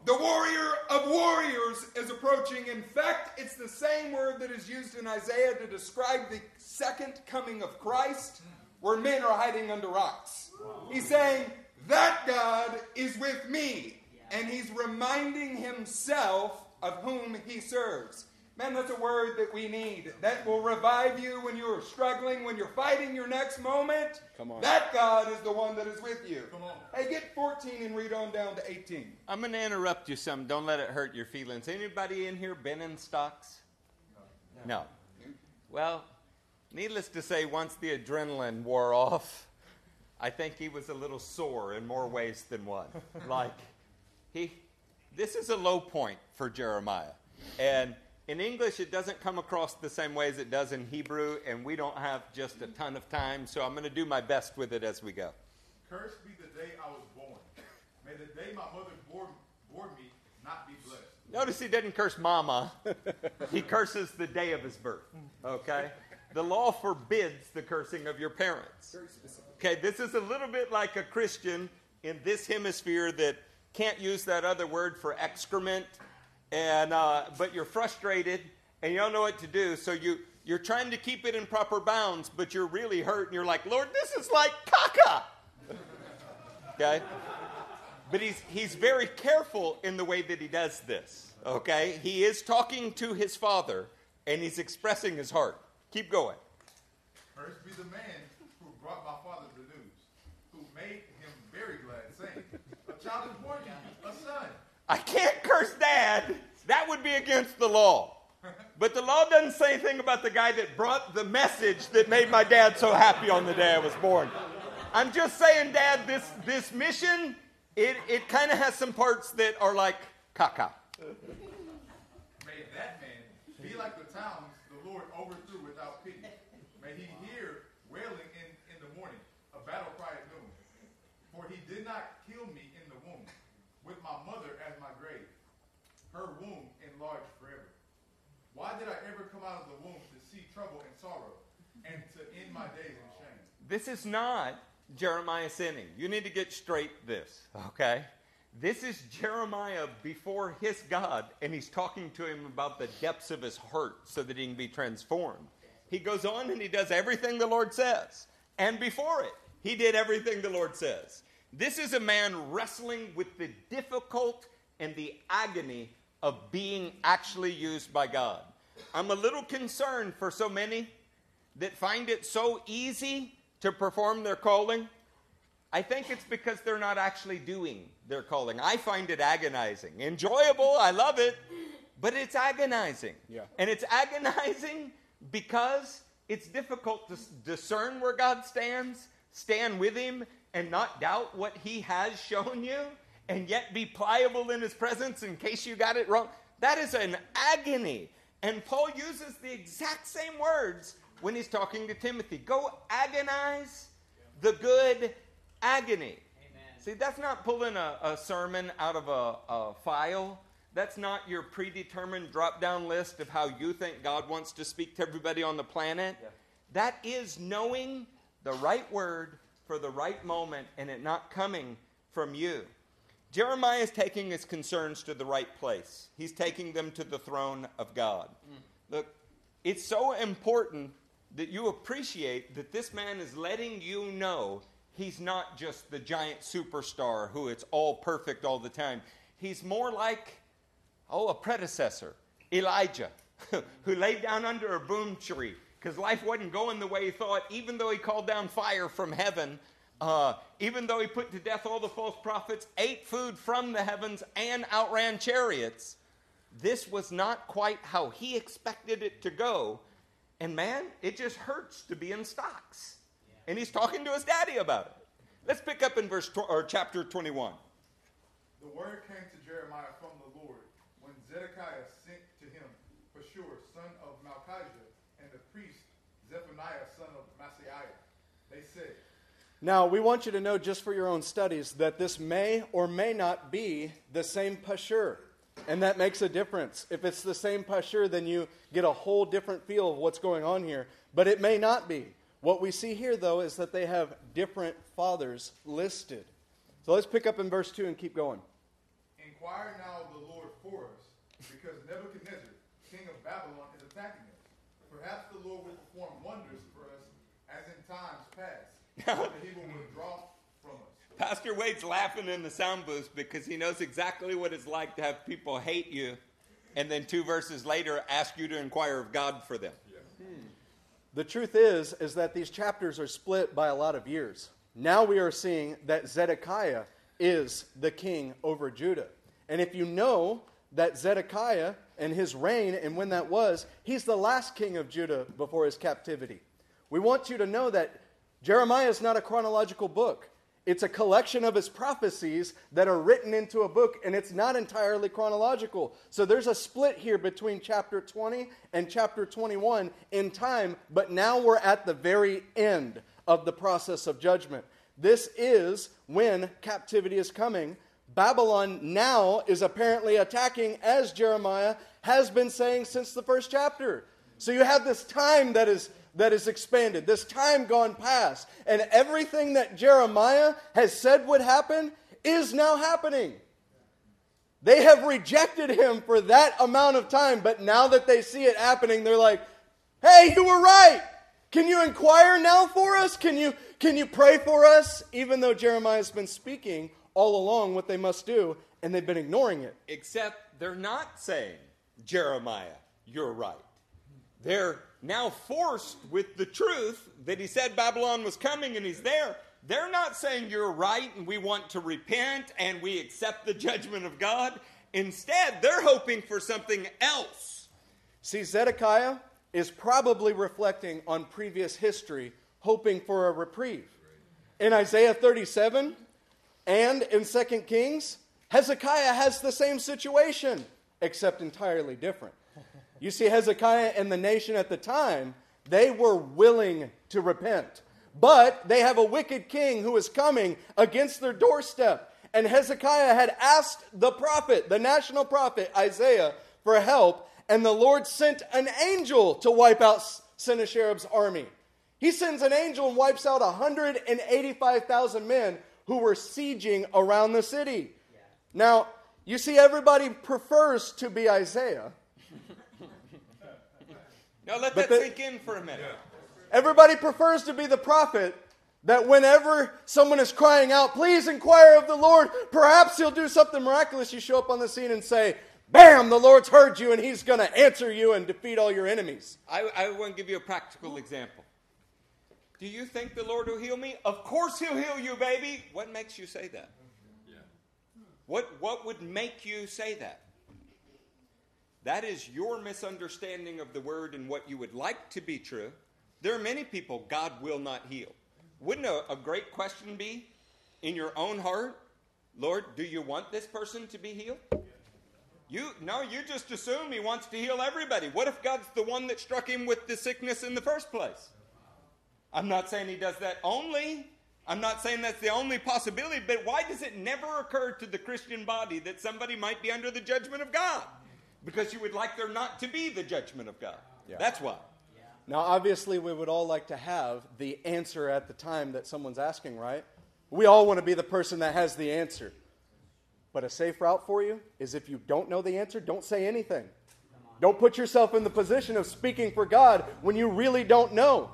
The warrior of warriors is approaching. In fact, it's the same word that is used in Isaiah to describe the second coming of Christ, where men are hiding under rocks. He's saying, That God is with me. And he's reminding himself of whom he serves. Man, that's a word that we need. That will revive you when you're struggling, when you're fighting your next moment. Come on. That God is the one that is with you. Come on. Hey, get 14 and read on down to 18. I'm going to interrupt you some. Don't let it hurt your feelings. Anybody in here been in stocks? No. Well, needless to say, once the adrenaline wore off, I think he was a little sore in more ways than one. like, he, this is a low point for Jeremiah. And in English, it doesn't come across the same way as it does in Hebrew, and we don't have just a ton of time, so I'm going to do my best with it as we go. Cursed be the day I was born. May the day my mother bore, bore me not be blessed. Notice he didn't curse mama. he curses the day of his birth. Okay? The law forbids the cursing of your parents. Okay, this is a little bit like a Christian in this hemisphere that can't use that other word for excrement, and uh, but you're frustrated and you don't know what to do, so you you're trying to keep it in proper bounds, but you're really hurt, and you're like, Lord, this is like caca. Okay, but he's he's very careful in the way that he does this. Okay, he is talking to his father, and he's expressing his heart. Keep going. Cursed be the man who brought my father the news, who made him very glad, saying, A child is born to you. I can't curse dad. That would be against the law. But the law doesn't say anything about the guy that brought the message that made my dad so happy on the day I was born. I'm just saying, Dad, this, this mission, it, it kind of has some parts that are like caca. out of the womb to see trouble and sorrow and to end my days in shame. This is not Jeremiah sinning. You need to get straight this, okay? This is Jeremiah before his God, and he's talking to him about the depths of his heart so that he can be transformed. He goes on and he does everything the Lord says. And before it, he did everything the Lord says. This is a man wrestling with the difficult and the agony of being actually used by God. I'm a little concerned for so many that find it so easy to perform their calling. I think it's because they're not actually doing their calling. I find it agonizing. Enjoyable, I love it, but it's agonizing. Yeah. And it's agonizing because it's difficult to discern where God stands, stand with Him, and not doubt what He has shown you, and yet be pliable in His presence in case you got it wrong. That is an agony. And Paul uses the exact same words when he's talking to Timothy. Go agonize the good agony. See, that's not pulling a, a sermon out of a, a file. That's not your predetermined drop down list of how you think God wants to speak to everybody on the planet. Yeah. That is knowing the right word for the right moment and it not coming from you. Jeremiah is taking his concerns to the right place. He's taking them to the throne of God. Mm. Look, it's so important that you appreciate that this man is letting you know he's not just the giant superstar who it's all perfect all the time. He's more like, oh, a predecessor, Elijah, who laid down under a broom tree because life wasn't going the way he thought, even though he called down fire from heaven. Uh, even though he put to death all the false prophets, ate food from the heavens, and outran chariots, this was not quite how he expected it to go. And man, it just hurts to be in stocks. And he's talking to his daddy about it. Let's pick up in verse tw- or chapter 21. The word came to Jeremiah from the Lord when Zedekiah sent to him Pashur, son of Malchijah, and the priest Zephaniah, son of Maaseiah. They said, Now, we want you to know, just for your own studies, that this may or may not be the same Pashur. And that makes a difference. If it's the same Pashur, then you get a whole different feel of what's going on here. But it may not be. What we see here, though, is that they have different fathers listed. So let's pick up in verse 2 and keep going. Inquire now of the Lord for us, because Nebuchadnezzar, king of Babylon, is attacking us. Perhaps the Lord will perform wonders for us as in times past, that he will withdraw from us. Pastor Wade's laughing in the sound booth because he knows exactly what it's like to have people hate you and then two verses later ask you to inquire of God for them. Hmm. The truth is, is that these chapters are split by a lot of years. Now we are seeing that Zedekiah is the king over Judah. And if you know that Zedekiah and his reign and when that was, he's the last king of Judah before his captivity. We want you to know that Jeremiah is not a chronological book. It's a collection of his prophecies that are written into a book, and it's not entirely chronological. So there's a split here between chapter 20 and chapter 21 in time, but now we're at the very end of the process of judgment. This is when captivity is coming. Babylon now is apparently attacking, as Jeremiah has been saying since the first chapter. So you have this time that is that is expanded, this time gone past, and everything that Jeremiah has said would happen is now happening. They have rejected him for that amount of time, but now that they see it happening, they're like, "Hey, you were right. Can you inquire now for us? Can you can you pray for us?" Even though Jeremiah's been speaking all along what they must do, and they've been ignoring it. Except they're not saying, Jeremiah, you're right. They're now forced with the truth that he said Babylon was coming and he's there. They're not saying you're right and we want to repent and we accept the judgment of God. Instead, they're hoping for something else. See, Zedekiah is probably reflecting on previous history, hoping for a reprieve. In Isaiah 37 and in 2 Kings, Hezekiah has the same situation, except entirely different. You see, Hezekiah and the nation at the time, they were willing to repent. But they have a wicked king who is coming against their doorstep. And Hezekiah had asked the prophet, the national prophet, Isaiah, for help. And the Lord sent an angel to wipe out Sennacherib's army. He sends an angel and wipes out 185,000 men who were sieging around the city. Now, you see, everybody prefers to be Isaiah. Now let But that the- sink in for a minute. Everybody prefers to be the prophet that whenever someone is crying out, please inquire of the Lord, perhaps he'll do something miraculous. You show up on the scene and say, Bam, the Lord's heard you and he's going to answer you and defeat all your enemies. I, I want to give you a practical example. Do you think the Lord will heal me? Of course He'll heal you, baby. What makes you say that? What, what would make you say that? That is your misunderstanding of the word and what you would like to be true. There are many people God will not heal. Wouldn't a, a great question be in your own heart, Lord, do you want this person to be healed? You no, you just assume he wants to heal everybody. What if God's the one that struck him with the sickness in the first place? I'm not saying he does that only. I'm not saying that's the only possibility, but why does it never occur to the Christian body that somebody might be under the judgment of God? Because you would like there not to be the judgment of God. Yeah. That's why. Now, obviously, we would all like to have the answer at the time that someone's asking, right? We all want to be the person that has the answer. But a safe route for you is if you don't know the answer, don't say anything. Don't put yourself in the position of speaking for God when you really don't know.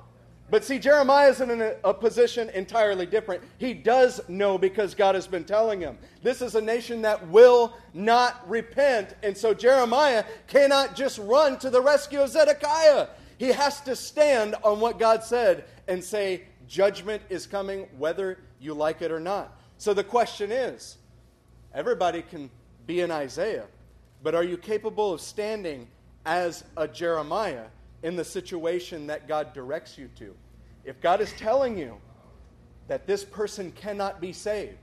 But see, Jeremiah is in a, a position entirely different. He does know because God has been telling him. This is a nation that will not repent. And so Jeremiah cannot just run to the rescue of Zedekiah. He has to stand on what God said and say, Judgment is coming whether you like it or not. So the question is everybody can be an Isaiah, but are you capable of standing as a Jeremiah in the situation that God directs you to? If God is telling you that this person cannot be saved,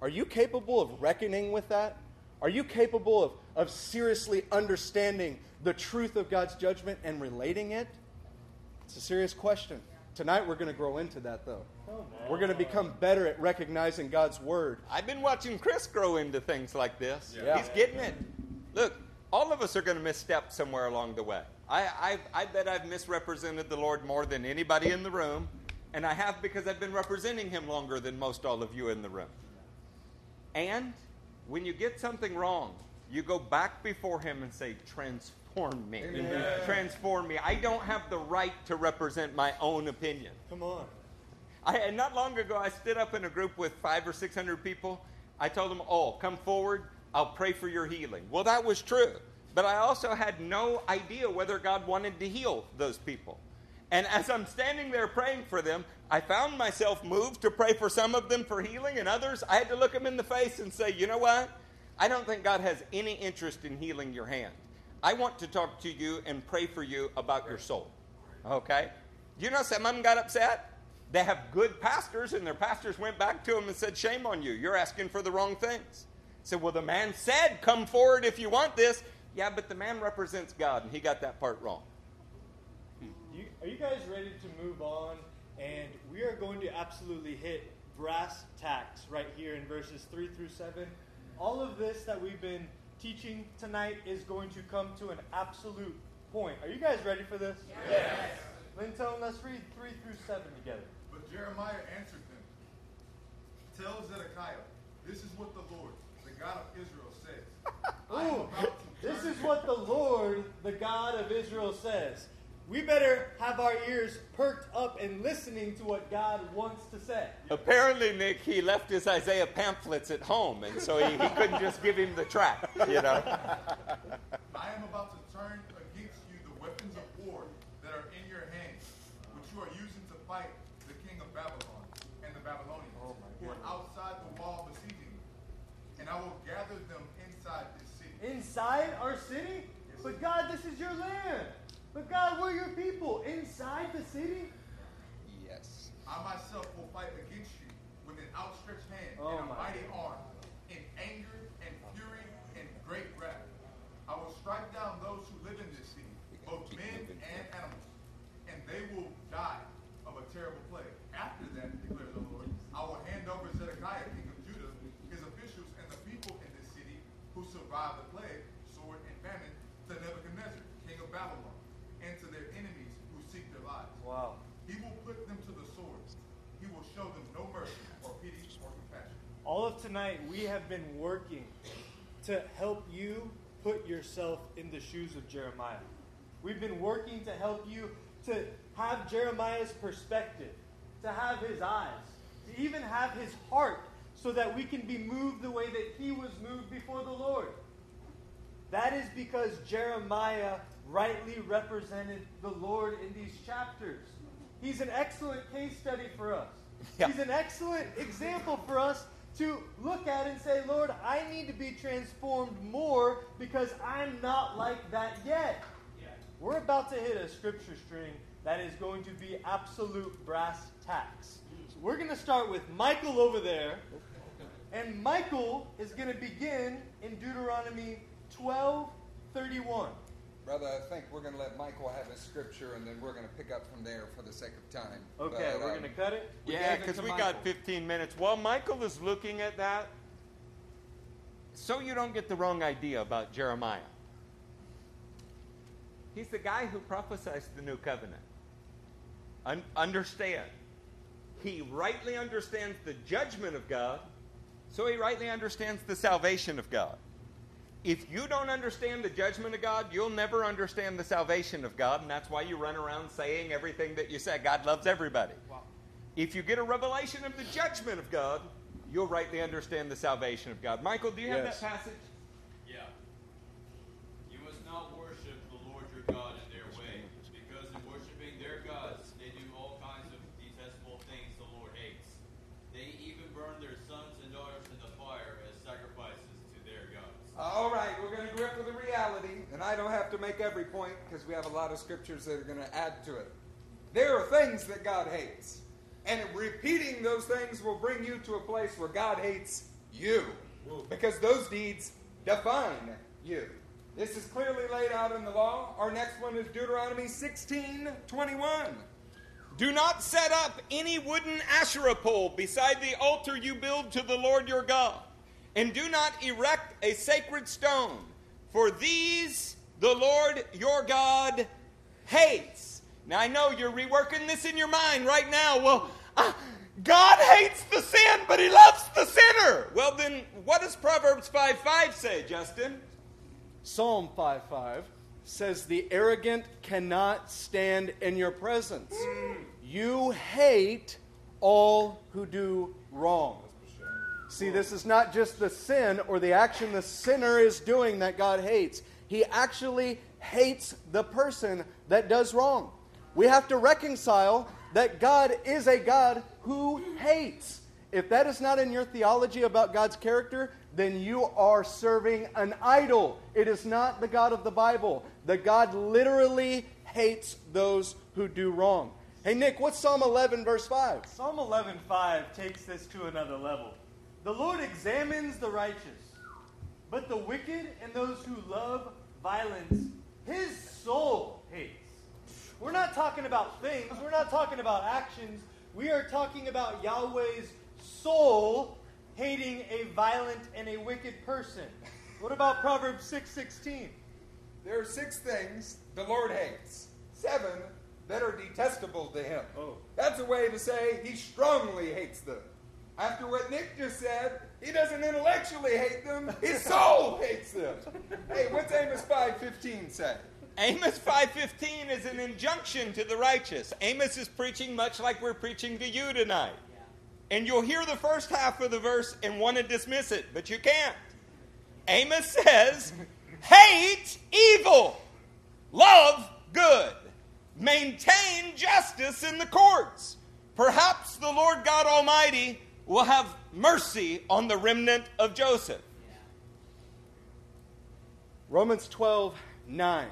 are you capable of reckoning with that? Are you capable of, of seriously understanding the truth of God's judgment and relating it? It's a serious question. Tonight we're going to grow into that, though. We're going to become better at recognizing God's word. I've been watching Chris grow into things like this. Yeah. He's getting it. Look, all of us are going to misstep somewhere along the way. I, I, I bet I've misrepresented the Lord more than anybody in the room, and I have because I've been representing Him longer than most all of you in the room. And when you get something wrong, you go back before Him and say, Transform me. Transform me. I don't have the right to represent my own opinion. Come on. I, and not long ago, I stood up in a group with five or six hundred people. I told them, "Oh, come forward. I'll pray for your healing." Well, that was true, but I also had no idea whether God wanted to heal those people. And as I'm standing there praying for them, I found myself moved to pray for some of them for healing, and others I had to look them in the face and say, "You know what? I don't think God has any interest in healing your hand. I want to talk to you and pray for you about your soul." Okay? You know, some of them got upset. They have good pastors, and their pastors went back to them and said, Shame on you. You're asking for the wrong things. Said, Well, the man said, Come forward if you want this. Yeah, but the man represents God, and he got that part wrong. Hmm. You, are you guys ready to move on? And we are going to absolutely hit brass tacks right here in verses 3 through 7. All of this that we've been teaching tonight is going to come to an absolute point. Are you guys ready for this? Yes. Linton, let's read 3 through 7 together. But Jeremiah answered them, Tell Zedekiah, this is what the Lord, the God of Israel, says. Ooh, this is what the Lord, the God of Israel, says. We better have our ears perked up and listening to what God wants to say. Apparently, Nick, he left his Isaiah pamphlets at home, and so he, he couldn't just give him the track, you know. I am about to turn against you the weapons of war that are in your hands, which you are using to fight the king of Babylon and the Babylonians, who are outside the wall besieging you. And I will gather them inside this city. Inside our city? But God, this is your land. But God, we're your people. Inside the city? Yes. I myself will fight against you with an outstretched hand Oh and a oh my mighty arm, in anger and fury and great wrath. I will strike down those who live in this city, both keep men moving. and animals, and they will die of a terrible plague. After that, declares the Lord, I will hand over Zedekiah, king of Judah, his officials, and the people in this city who survived the plague, sword, and famine, to Nebuchadnezzar, king of Babylon, and to their enemies who seek their lives. Wow. He will put all of tonight, we have been working to help you put yourself in the shoes of Jeremiah. We've been working to help you to have Jeremiah's perspective, to have his eyes, to even have his heart, so that we can be moved the way that he was moved before the Lord. That is because Jeremiah rightly represented the Lord in these chapters. He's an excellent case study for us. Yeah. He's an excellent example for us to look at and say, Lord, I need to be transformed more because I'm not like that yet. We're about to hit a scripture string that is going to be absolute brass tacks. So we're going to start with Michael over there. And Michael is going to begin in Deuteronomy 12 31. Brother, I think we're going to let Michael have his scripture, and then we're going to pick up from there for the sake of time. Okay, But, we're um, going to cut it. we yeah, because we Michael. got 15 minutes. While Michael is looking at that, so you don't get the wrong idea about Jeremiah. He's the guy who prophesies the new covenant. Un- understand, he rightly understands the judgment of God, so he rightly understands the salvation of God. If you don't understand the judgment of God, you'll never understand the salvation of God, and that's why you run around saying everything that you say. God loves everybody. If you get a revelation of the judgment of God, you'll rightly understand the salvation of God. Michael, do you have that passage? Yeah. You must not worship the Lord your God in their way, because in worshiping their gods, they do all kinds of detestable things the Lord hates. They even burn their sons and daughters in the fire as sacrifices to their gods. All right, we're going to grip with the reality, and I don't have to make every point because we have a lot of scriptures that are going to add to it. There are things that God hates, and repeating those things will bring you to a place where God hates you because those deeds define you. This is clearly laid out in the law. Our next one is Deuteronomy 16 21. Do not set up any wooden Asherah pole beside the altar you build to the Lord your God, and do not erect a sacred stone, for these the Lord your God hates. Now I know you're reworking this in your mind right now. Well, uh, God hates the sin, but he loves the sinner. Well, then what does Proverbs 5 5 say, Justin? Psalm 5:5 says, The arrogant cannot stand in your presence. You hate all who do wrong. See, this is not just the sin or the action the sinner is doing that God hates. He actually hates the person that does wrong. We have to reconcile that God is a God who hates. If that is not in your theology about God's character, then you are serving an idol. It is not the God of the Bible. The God literally hates those who do wrong. Hey, Nick, what's Psalm 11, verse 5? Psalm 11:5 takes this to another level. The Lord examines the righteous, but the wicked and those who love violence, his soul hates. We're not talking about things, we're not talking about actions. We are talking about Yahweh's soul hating a violent and a wicked person. What about Proverbs 6:16? There are six things the Lord hates, seven that are detestable to him. Oh. That's a way to say he strongly hates them. After what Nick just said, he doesn't intellectually hate them, his soul hates them. Hey, what's Amos 5.15 say? Amos 5:15 is an injunction to the righteous. Amos is preaching much like we're preaching to you tonight. And you'll hear the first half of the verse and want to dismiss it, but you can't. Amos says, "Hate evil, love good, maintain justice in the courts. Perhaps the Lord God Almighty will have mercy on the remnant of Joseph." Romans 12, 9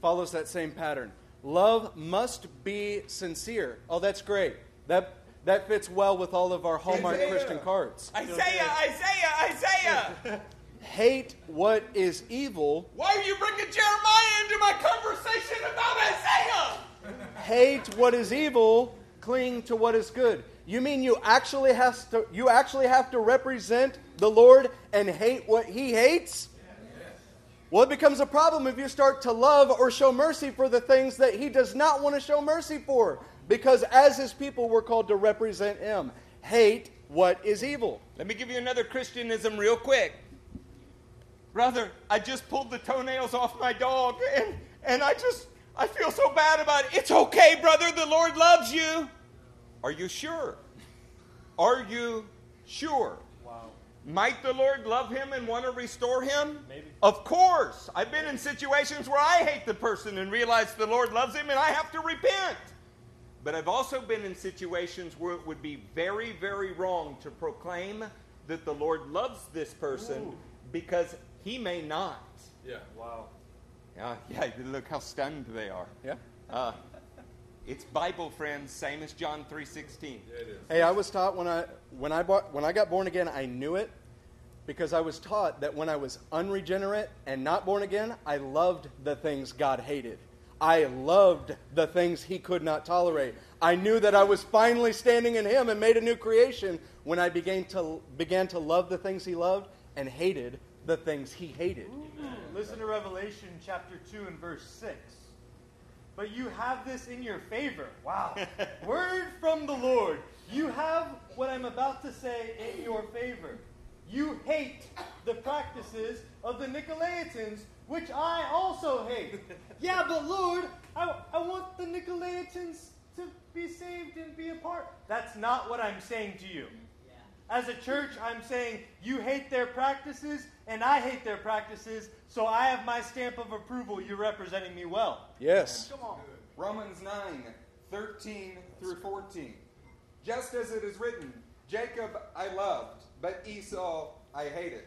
follows that same pattern. Love must be sincere. Oh, that's great. That, that fits well with all of our Hallmark Isaiah. Christian cards. Isaiah, Isaiah, Isaiah. Hate what is evil, Why are you bringing Jeremiah into my conversation about Isaiah? hate what is evil, cling to what is good. You mean you actually has to you actually have to represent the Lord and hate what he hates? Well, it becomes a problem if you start to love or show mercy for the things that he does not want to show mercy for. Because as his people, we're called to represent him. Hate what is evil. Let me give you another Christianism real quick. Brother, I just pulled the toenails off my dog and, and I just, I feel so bad about it. It's okay, brother. The Lord loves you. Are you sure? Are you sure? Wow. Might the Lord love him and want to restore him? Maybe. Of course. I've been in situations where I hate the person and realize the Lord loves him and I have to repent. But I've also been in situations where it would be very, very wrong to proclaim that the Lord loves this person Ooh. because he may not. Yeah. Wow. Yeah, yeah, look how stunned they are. Yeah. Uh, it's Bible, friends, same as John 3.16. Yeah. Hey, I was taught when I when I bought, when I got born again, I knew it because I was taught that when I was unregenerate and not born again, I loved the things God hated. I loved the things he could not tolerate. I knew that I was finally standing in him and made a new creation when I began to began to love the things he loved and hated the things he hated. Listen to Revelation chapter 2 and verse 6. But you have this in your favor. Wow. Word from the Lord. You have what I'm about to say in your favor. You hate the practices of the Nicolaitans, which I also hate. Yeah, but Lord, I, I want the Nicolaitans to be saved and be a part. That's not what I'm saying to you. As a church, I'm saying you hate their practices and I hate their practices, so I have my stamp of approval. You're representing me well. Yes. Come on. Romans 9, 13 through 14. Just as it is written, Jacob I loved, but Esau I hated.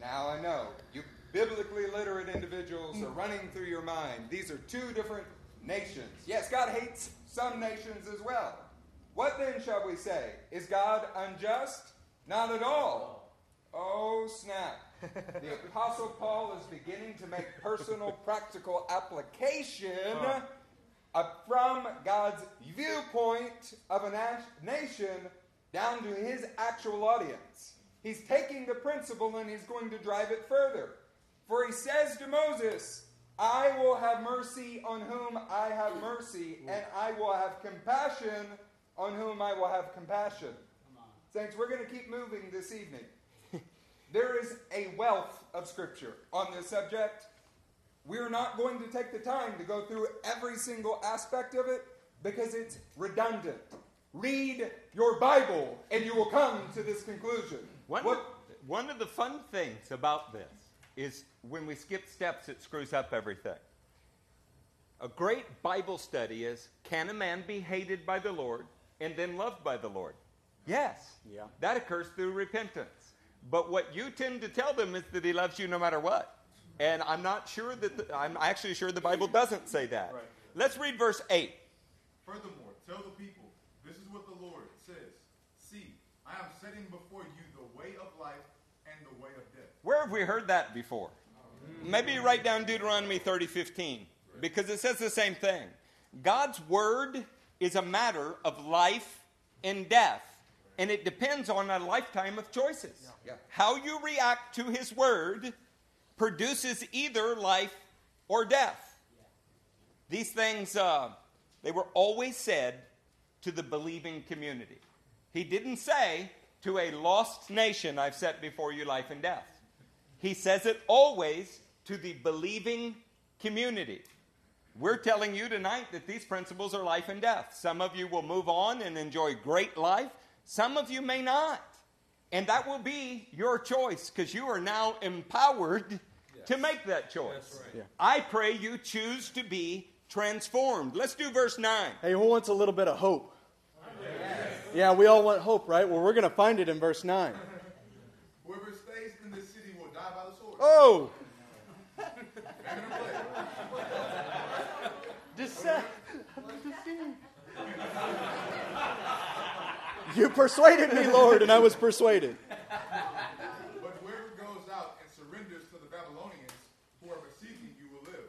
Now I know, you biblically literate individuals are running through your mind. These are two different nations. Yes, God hates some nations as well. What then shall we say? Is God unjust? Not at all. Oh, snap. The Apostle Paul is beginning to make personal, practical application uh, from God's viewpoint of a na- nation down to his actual audience. He's taking the principle and he's going to drive it further. For he says to Moses, I will have mercy on whom I have mercy, and I will have compassion on whom I will have compassion. Saints, we're going to keep moving this evening. there is a wealth of scripture on this subject. We're not going to take the time to go through every single aspect of it because it's redundant. Read your Bible and you will come to this conclusion. One, What- one of the fun things about this is when we skip steps, it screws up everything. A great Bible study is can a man be hated by the Lord and then loved by the Lord? Yes. Yeah. That occurs through repentance. But what you tend to tell them is that he loves you no matter what. And I'm not sure that, the, I'm actually sure the Bible doesn't say that. Right. Let's read verse 8. Furthermore, tell the people, this is what the Lord says. See, I am setting before you the way of life and the way of death. Where have we heard that before? Maybe write down Deuteronomy 30 15 because it says the same thing. God's word is a matter of life and death, and it depends on a lifetime of choices. Yeah. How you react to his word produces either life or death. These things, uh, they were always said to the believing community. He didn't say to a lost nation, I've set before you life and death. He says it always to the believing community. We're telling you tonight that these principles are life and death. Some of you will move on and enjoy great life, some of you may not. And that will be your choice because you are now empowered to make that choice. Yeah. I pray you choose to be transformed. Let's do verse 9. Hey, who wants a little bit of hope? Yeah, we all want hope, right? Well, we're going to find it in verse 9. Whoever stays in this city will die by the sword. Oh, Famine or plague. Dece- you persuaded me, Lord, and I was persuaded. But whoever goes out and surrenders to the Babylonians who are besieging you will live.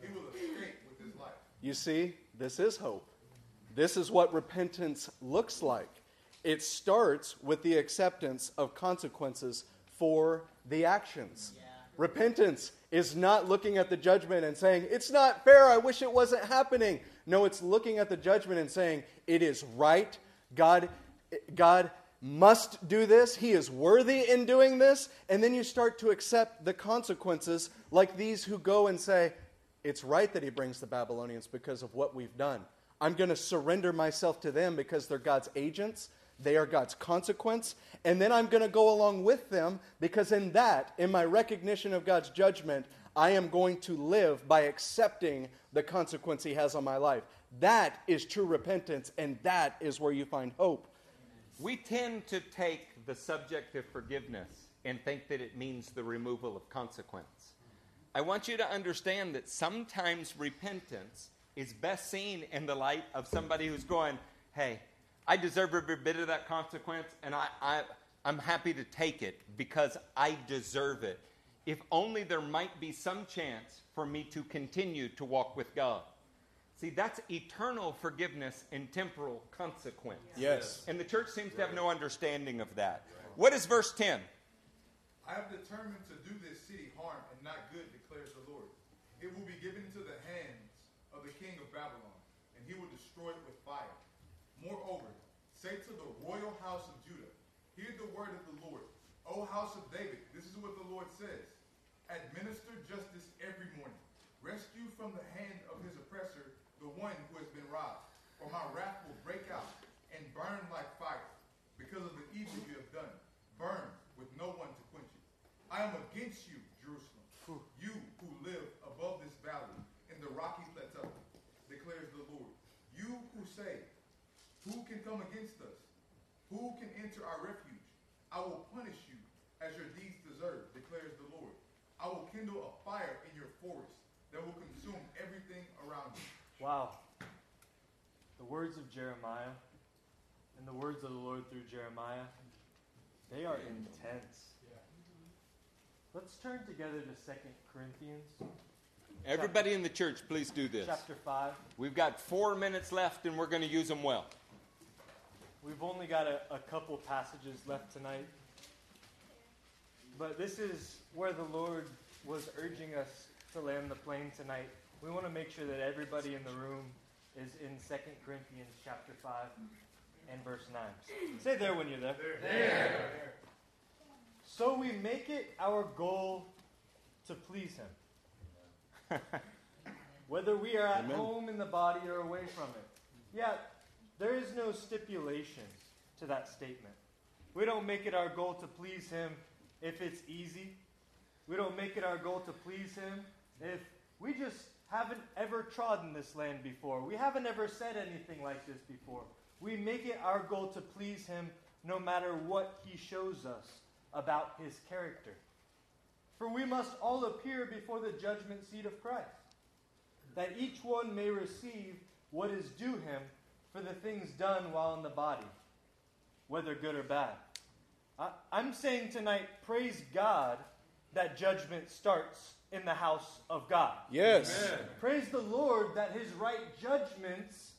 He will escape with his life. You see, this is hope. This is what repentance looks like. It starts with the acceptance of consequences for the actions. Repentance is not looking at the judgment and saying, It's not fair, I wish it wasn't happening. No, it's looking at the judgment and saying, It is right. God, God must do this, he is worthy in doing this, and then you start to accept the consequences, like these who go and say, It's right that he brings the Babylonians because of what we've done. I'm going to surrender myself to them because they're God's agents, they are God's consequence, and then I'm going to go along with them because in that, in my recognition of God's judgment, I am going to live by accepting the consequence he has on my life. That is true repentance, and that is where you find hope. We tend to take the subject of forgiveness and think that it means the removal of consequence. I want you to understand that sometimes repentance is best seen in the light of somebody who's going, Hey, I deserve every bit of that consequence, and I, I, I'm happy to take it because I deserve it. If only there might be some chance for me to continue to walk with God. See, that's eternal forgiveness and temporal consequence. Yes. And the church seems to have no understanding of that. What is verse 10? I have determined to do this city harm and not good, declares the Lord. It will be given into the hands of the king of Babylon, and he will destroy it with fire. Moreover, say to the royal house of Judah, Hear the word of the Lord. O house of David, this is what the Lord says. Administer justice every morning. Rescue from the hand of his oppressor the one who has been robbed. For my wrath will break out and burn like fire because of the evil you have done. Burn with no one to quench it. I am against you, Jerusalem, you who live above this valley in the rocky plateau, declares the Lord. You who say, Who can come against us? Who can enter our refuge? I will punish you as your deeds deserve, declares the Lord. I will kindle a fire in your forest that will consume everything around you. Wow. The words of Jeremiah and the words of the Lord through Jeremiah, they are intense. Let's turn together to 2 Corinthians Everybody in the church, please do this. chapter 5. We've got four minutes left and we're going to use them well. We've only got a, a couple passages left tonight. But this is where the Lord was urging us to land the plane tonight. We want to make sure that everybody in the room is in 2 Corinthians chapter 5 and verse 9. Say there when you're there. There. So we make it our goal to please Him. Whether we are at Amen. home in the body or away from it. Yeah, there is no stipulation to that statement. We don't make it our goal to please Him if it's easy. We don't make it our goal to please Him if we just haven't ever trodden this land before. We haven't ever said anything like this before. We make it our goal to please Him no matter what He shows us about His character. For we must all appear before the judgment seat of Christ, that each one may receive what is due him for the things done while in the body, whether good or bad. I, I'm saying tonight, praise God that judgment starts in the house of God. Yes. Praise the Lord that his right judgments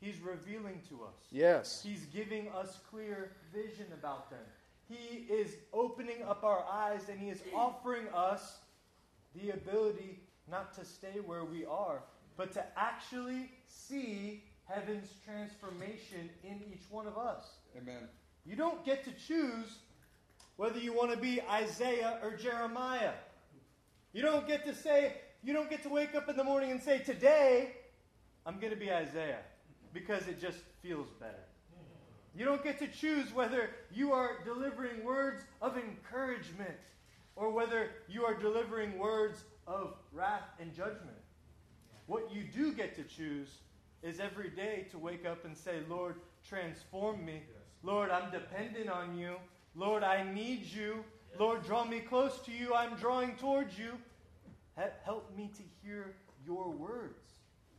he's revealing to us. Yes. He's giving us clear vision about them. He is opening up our eyes and He is offering us the ability not to stay where we are, but to actually see heaven's transformation in each one of us. Amen. You don't get to choose whether you want to be Isaiah or Jeremiah. You don't get to say, you don't get to wake up in the morning and say, Today, I'm going to be Isaiah because it just feels better. You don't get to choose whether you are delivering words of encouragement or whether you are delivering words of wrath and judgment. What you do get to choose is every day to wake up and say, Lord, transform me. Lord, I'm dependent on you. Lord, I need you. Lord, draw me close to you. I'm drawing towards you. Help me to hear your words.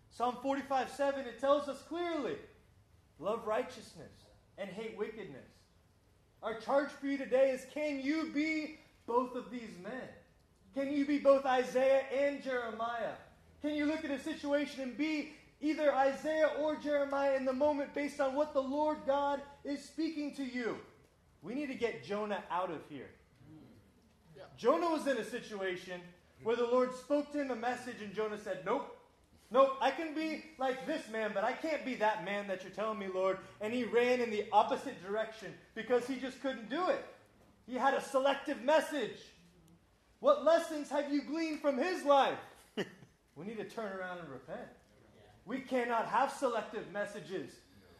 Psalm 45 7, it tells us clearly love righteousness and hate wickedness. Our charge for you today is can you be both of these men? Can you be both Isaiah and Jeremiah? Can you look at a situation and be either Isaiah or Jeremiah in the moment based on what the Lord God is speaking to you? We need to get Jonah out of here. Jonah was in a situation where the Lord spoke to him a message and Jonah said, Nope, Nope, I can be like this man, but I can't be that man that you're telling me, Lord. And he ran in the opposite direction because he just couldn't do it. He had a selective message. What lessons have you gleaned from his life? we need to turn around and repent. We cannot have selective messages.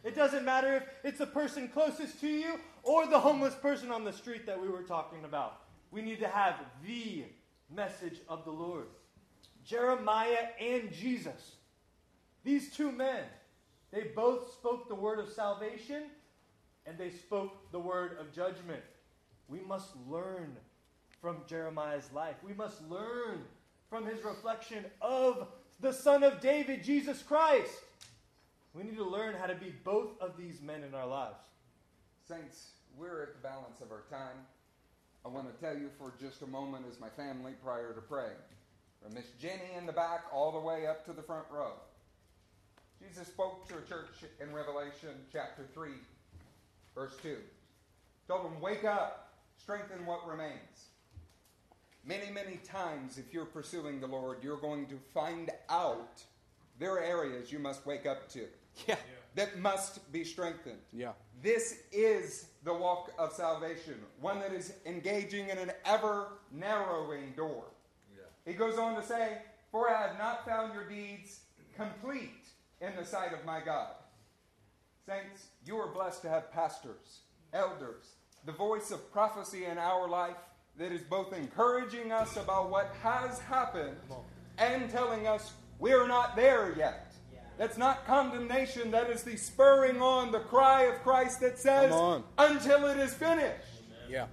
It doesn't matter if it's the person closest to you or the homeless person on the street that we were talking about. We need to have the message of the Lord. Jeremiah and Jesus, these two men, they both spoke the word of salvation and they spoke the word of judgment. We must learn from Jeremiah's life. We must learn from his reflection of the Son of David, Jesus Christ. We need to learn how to be both of these men in our lives. Saints, we're at the balance of our time. I want to tell you for just a moment as my family prior to praying. From Miss Jenny in the back all the way up to the front row. Jesus spoke to a church in Revelation chapter 3, verse 2. Told them, Wake up, strengthen what remains. Many, many times, if you're pursuing the Lord, you're going to find out there are areas you must wake up to Yeah. that must be strengthened. Yeah. This is the walk of salvation, one that is engaging in an ever narrowing door. Yeah. He goes on to say, For I have not found your deeds complete in the sight of my God. Saints, you are blessed to have pastors, elders, the voice of prophecy in our life that is both encouraging us about what has happened and telling us we're not there yet. That's not condemnation, that is the spurring on, the cry of Christ that says, until it is finished. Yeah.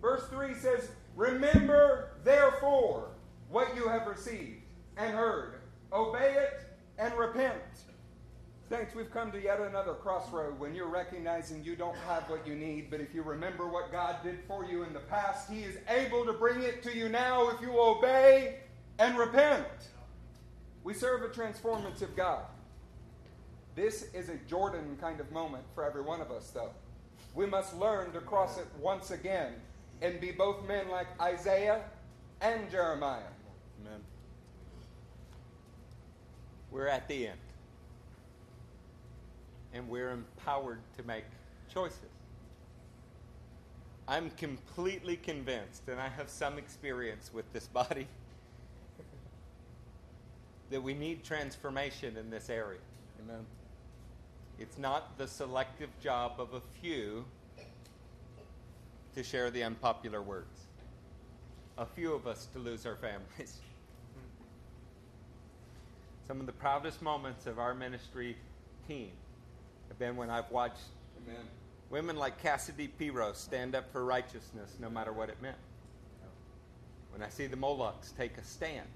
Verse 3 says, Remember, therefore, what you have received and heard. Obey it and repent. Saints, we've come to yet another crossroad when you're recognizing you don't have what you need, but if you remember what God did for you in the past, He is able to bring it to you now if you obey and repent. We serve a transformative God. This is a Jordan kind of moment for every one of us, though. We must learn to cross it once again and be both men like Isaiah and Jeremiah. Amen. We're at the end. And we're empowered to make choices. I'm completely convinced, and I have some experience with this body, that we need transformation in this area. Amen. It's not the selective job of a few to share the unpopular words, a few of us to lose our families. Some of the proudest moments of our ministry team been when I've watched Amen. women like Cassidy Piro stand up for righteousness no matter what it meant. When I see the Molochs take a stand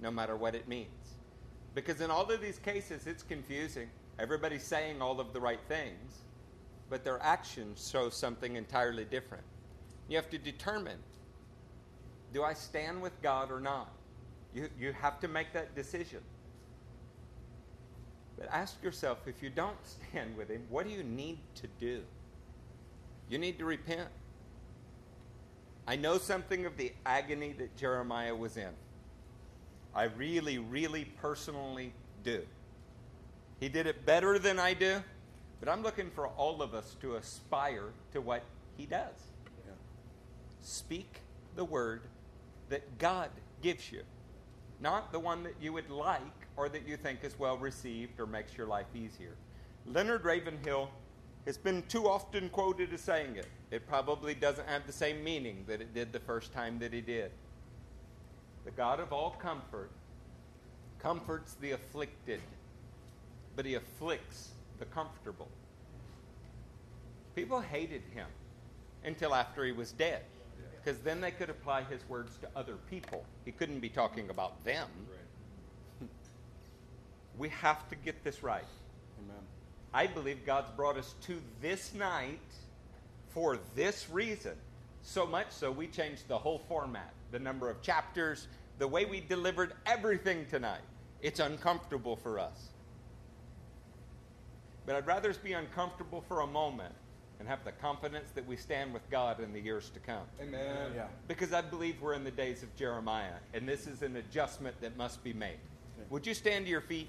no matter what it means. Because in all of these cases, it's confusing. Everybody's saying all of the right things, but their actions show something entirely different. You have to determine do I stand with God or not? You, you have to make that decision. But ask yourself if you don't stand with Him, what do you need to do? You need to repent. I know something of the agony that Jeremiah was in. I really, really personally do. He did it better than I do, but I'm looking for all of us to aspire to what he does. Speak the word that God gives you, not the one that you would like or that you think is well received or makes your life easier. Leonard Ravenhill has been too often quoted as saying it. It probably doesn't have the same meaning that it did the first time that he did. The God of all comfort comforts the afflicted, but he afflicts the comfortable. People hated him until after he was dead, because then they could apply his words to other people. He couldn't be talking about them. We have to get this right. Amen. I believe God's brought us to this night for this reason. So much so we changed the whole format, the number of chapters, the way we delivered everything tonight. It's uncomfortable for us. But I'd rather us be uncomfortable for a moment and have the confidence that we stand with God in the years to come. Amen. Yeah. Because I believe we're in the days of Jeremiah, and this is an adjustment that must be made. Would you stand to your feet?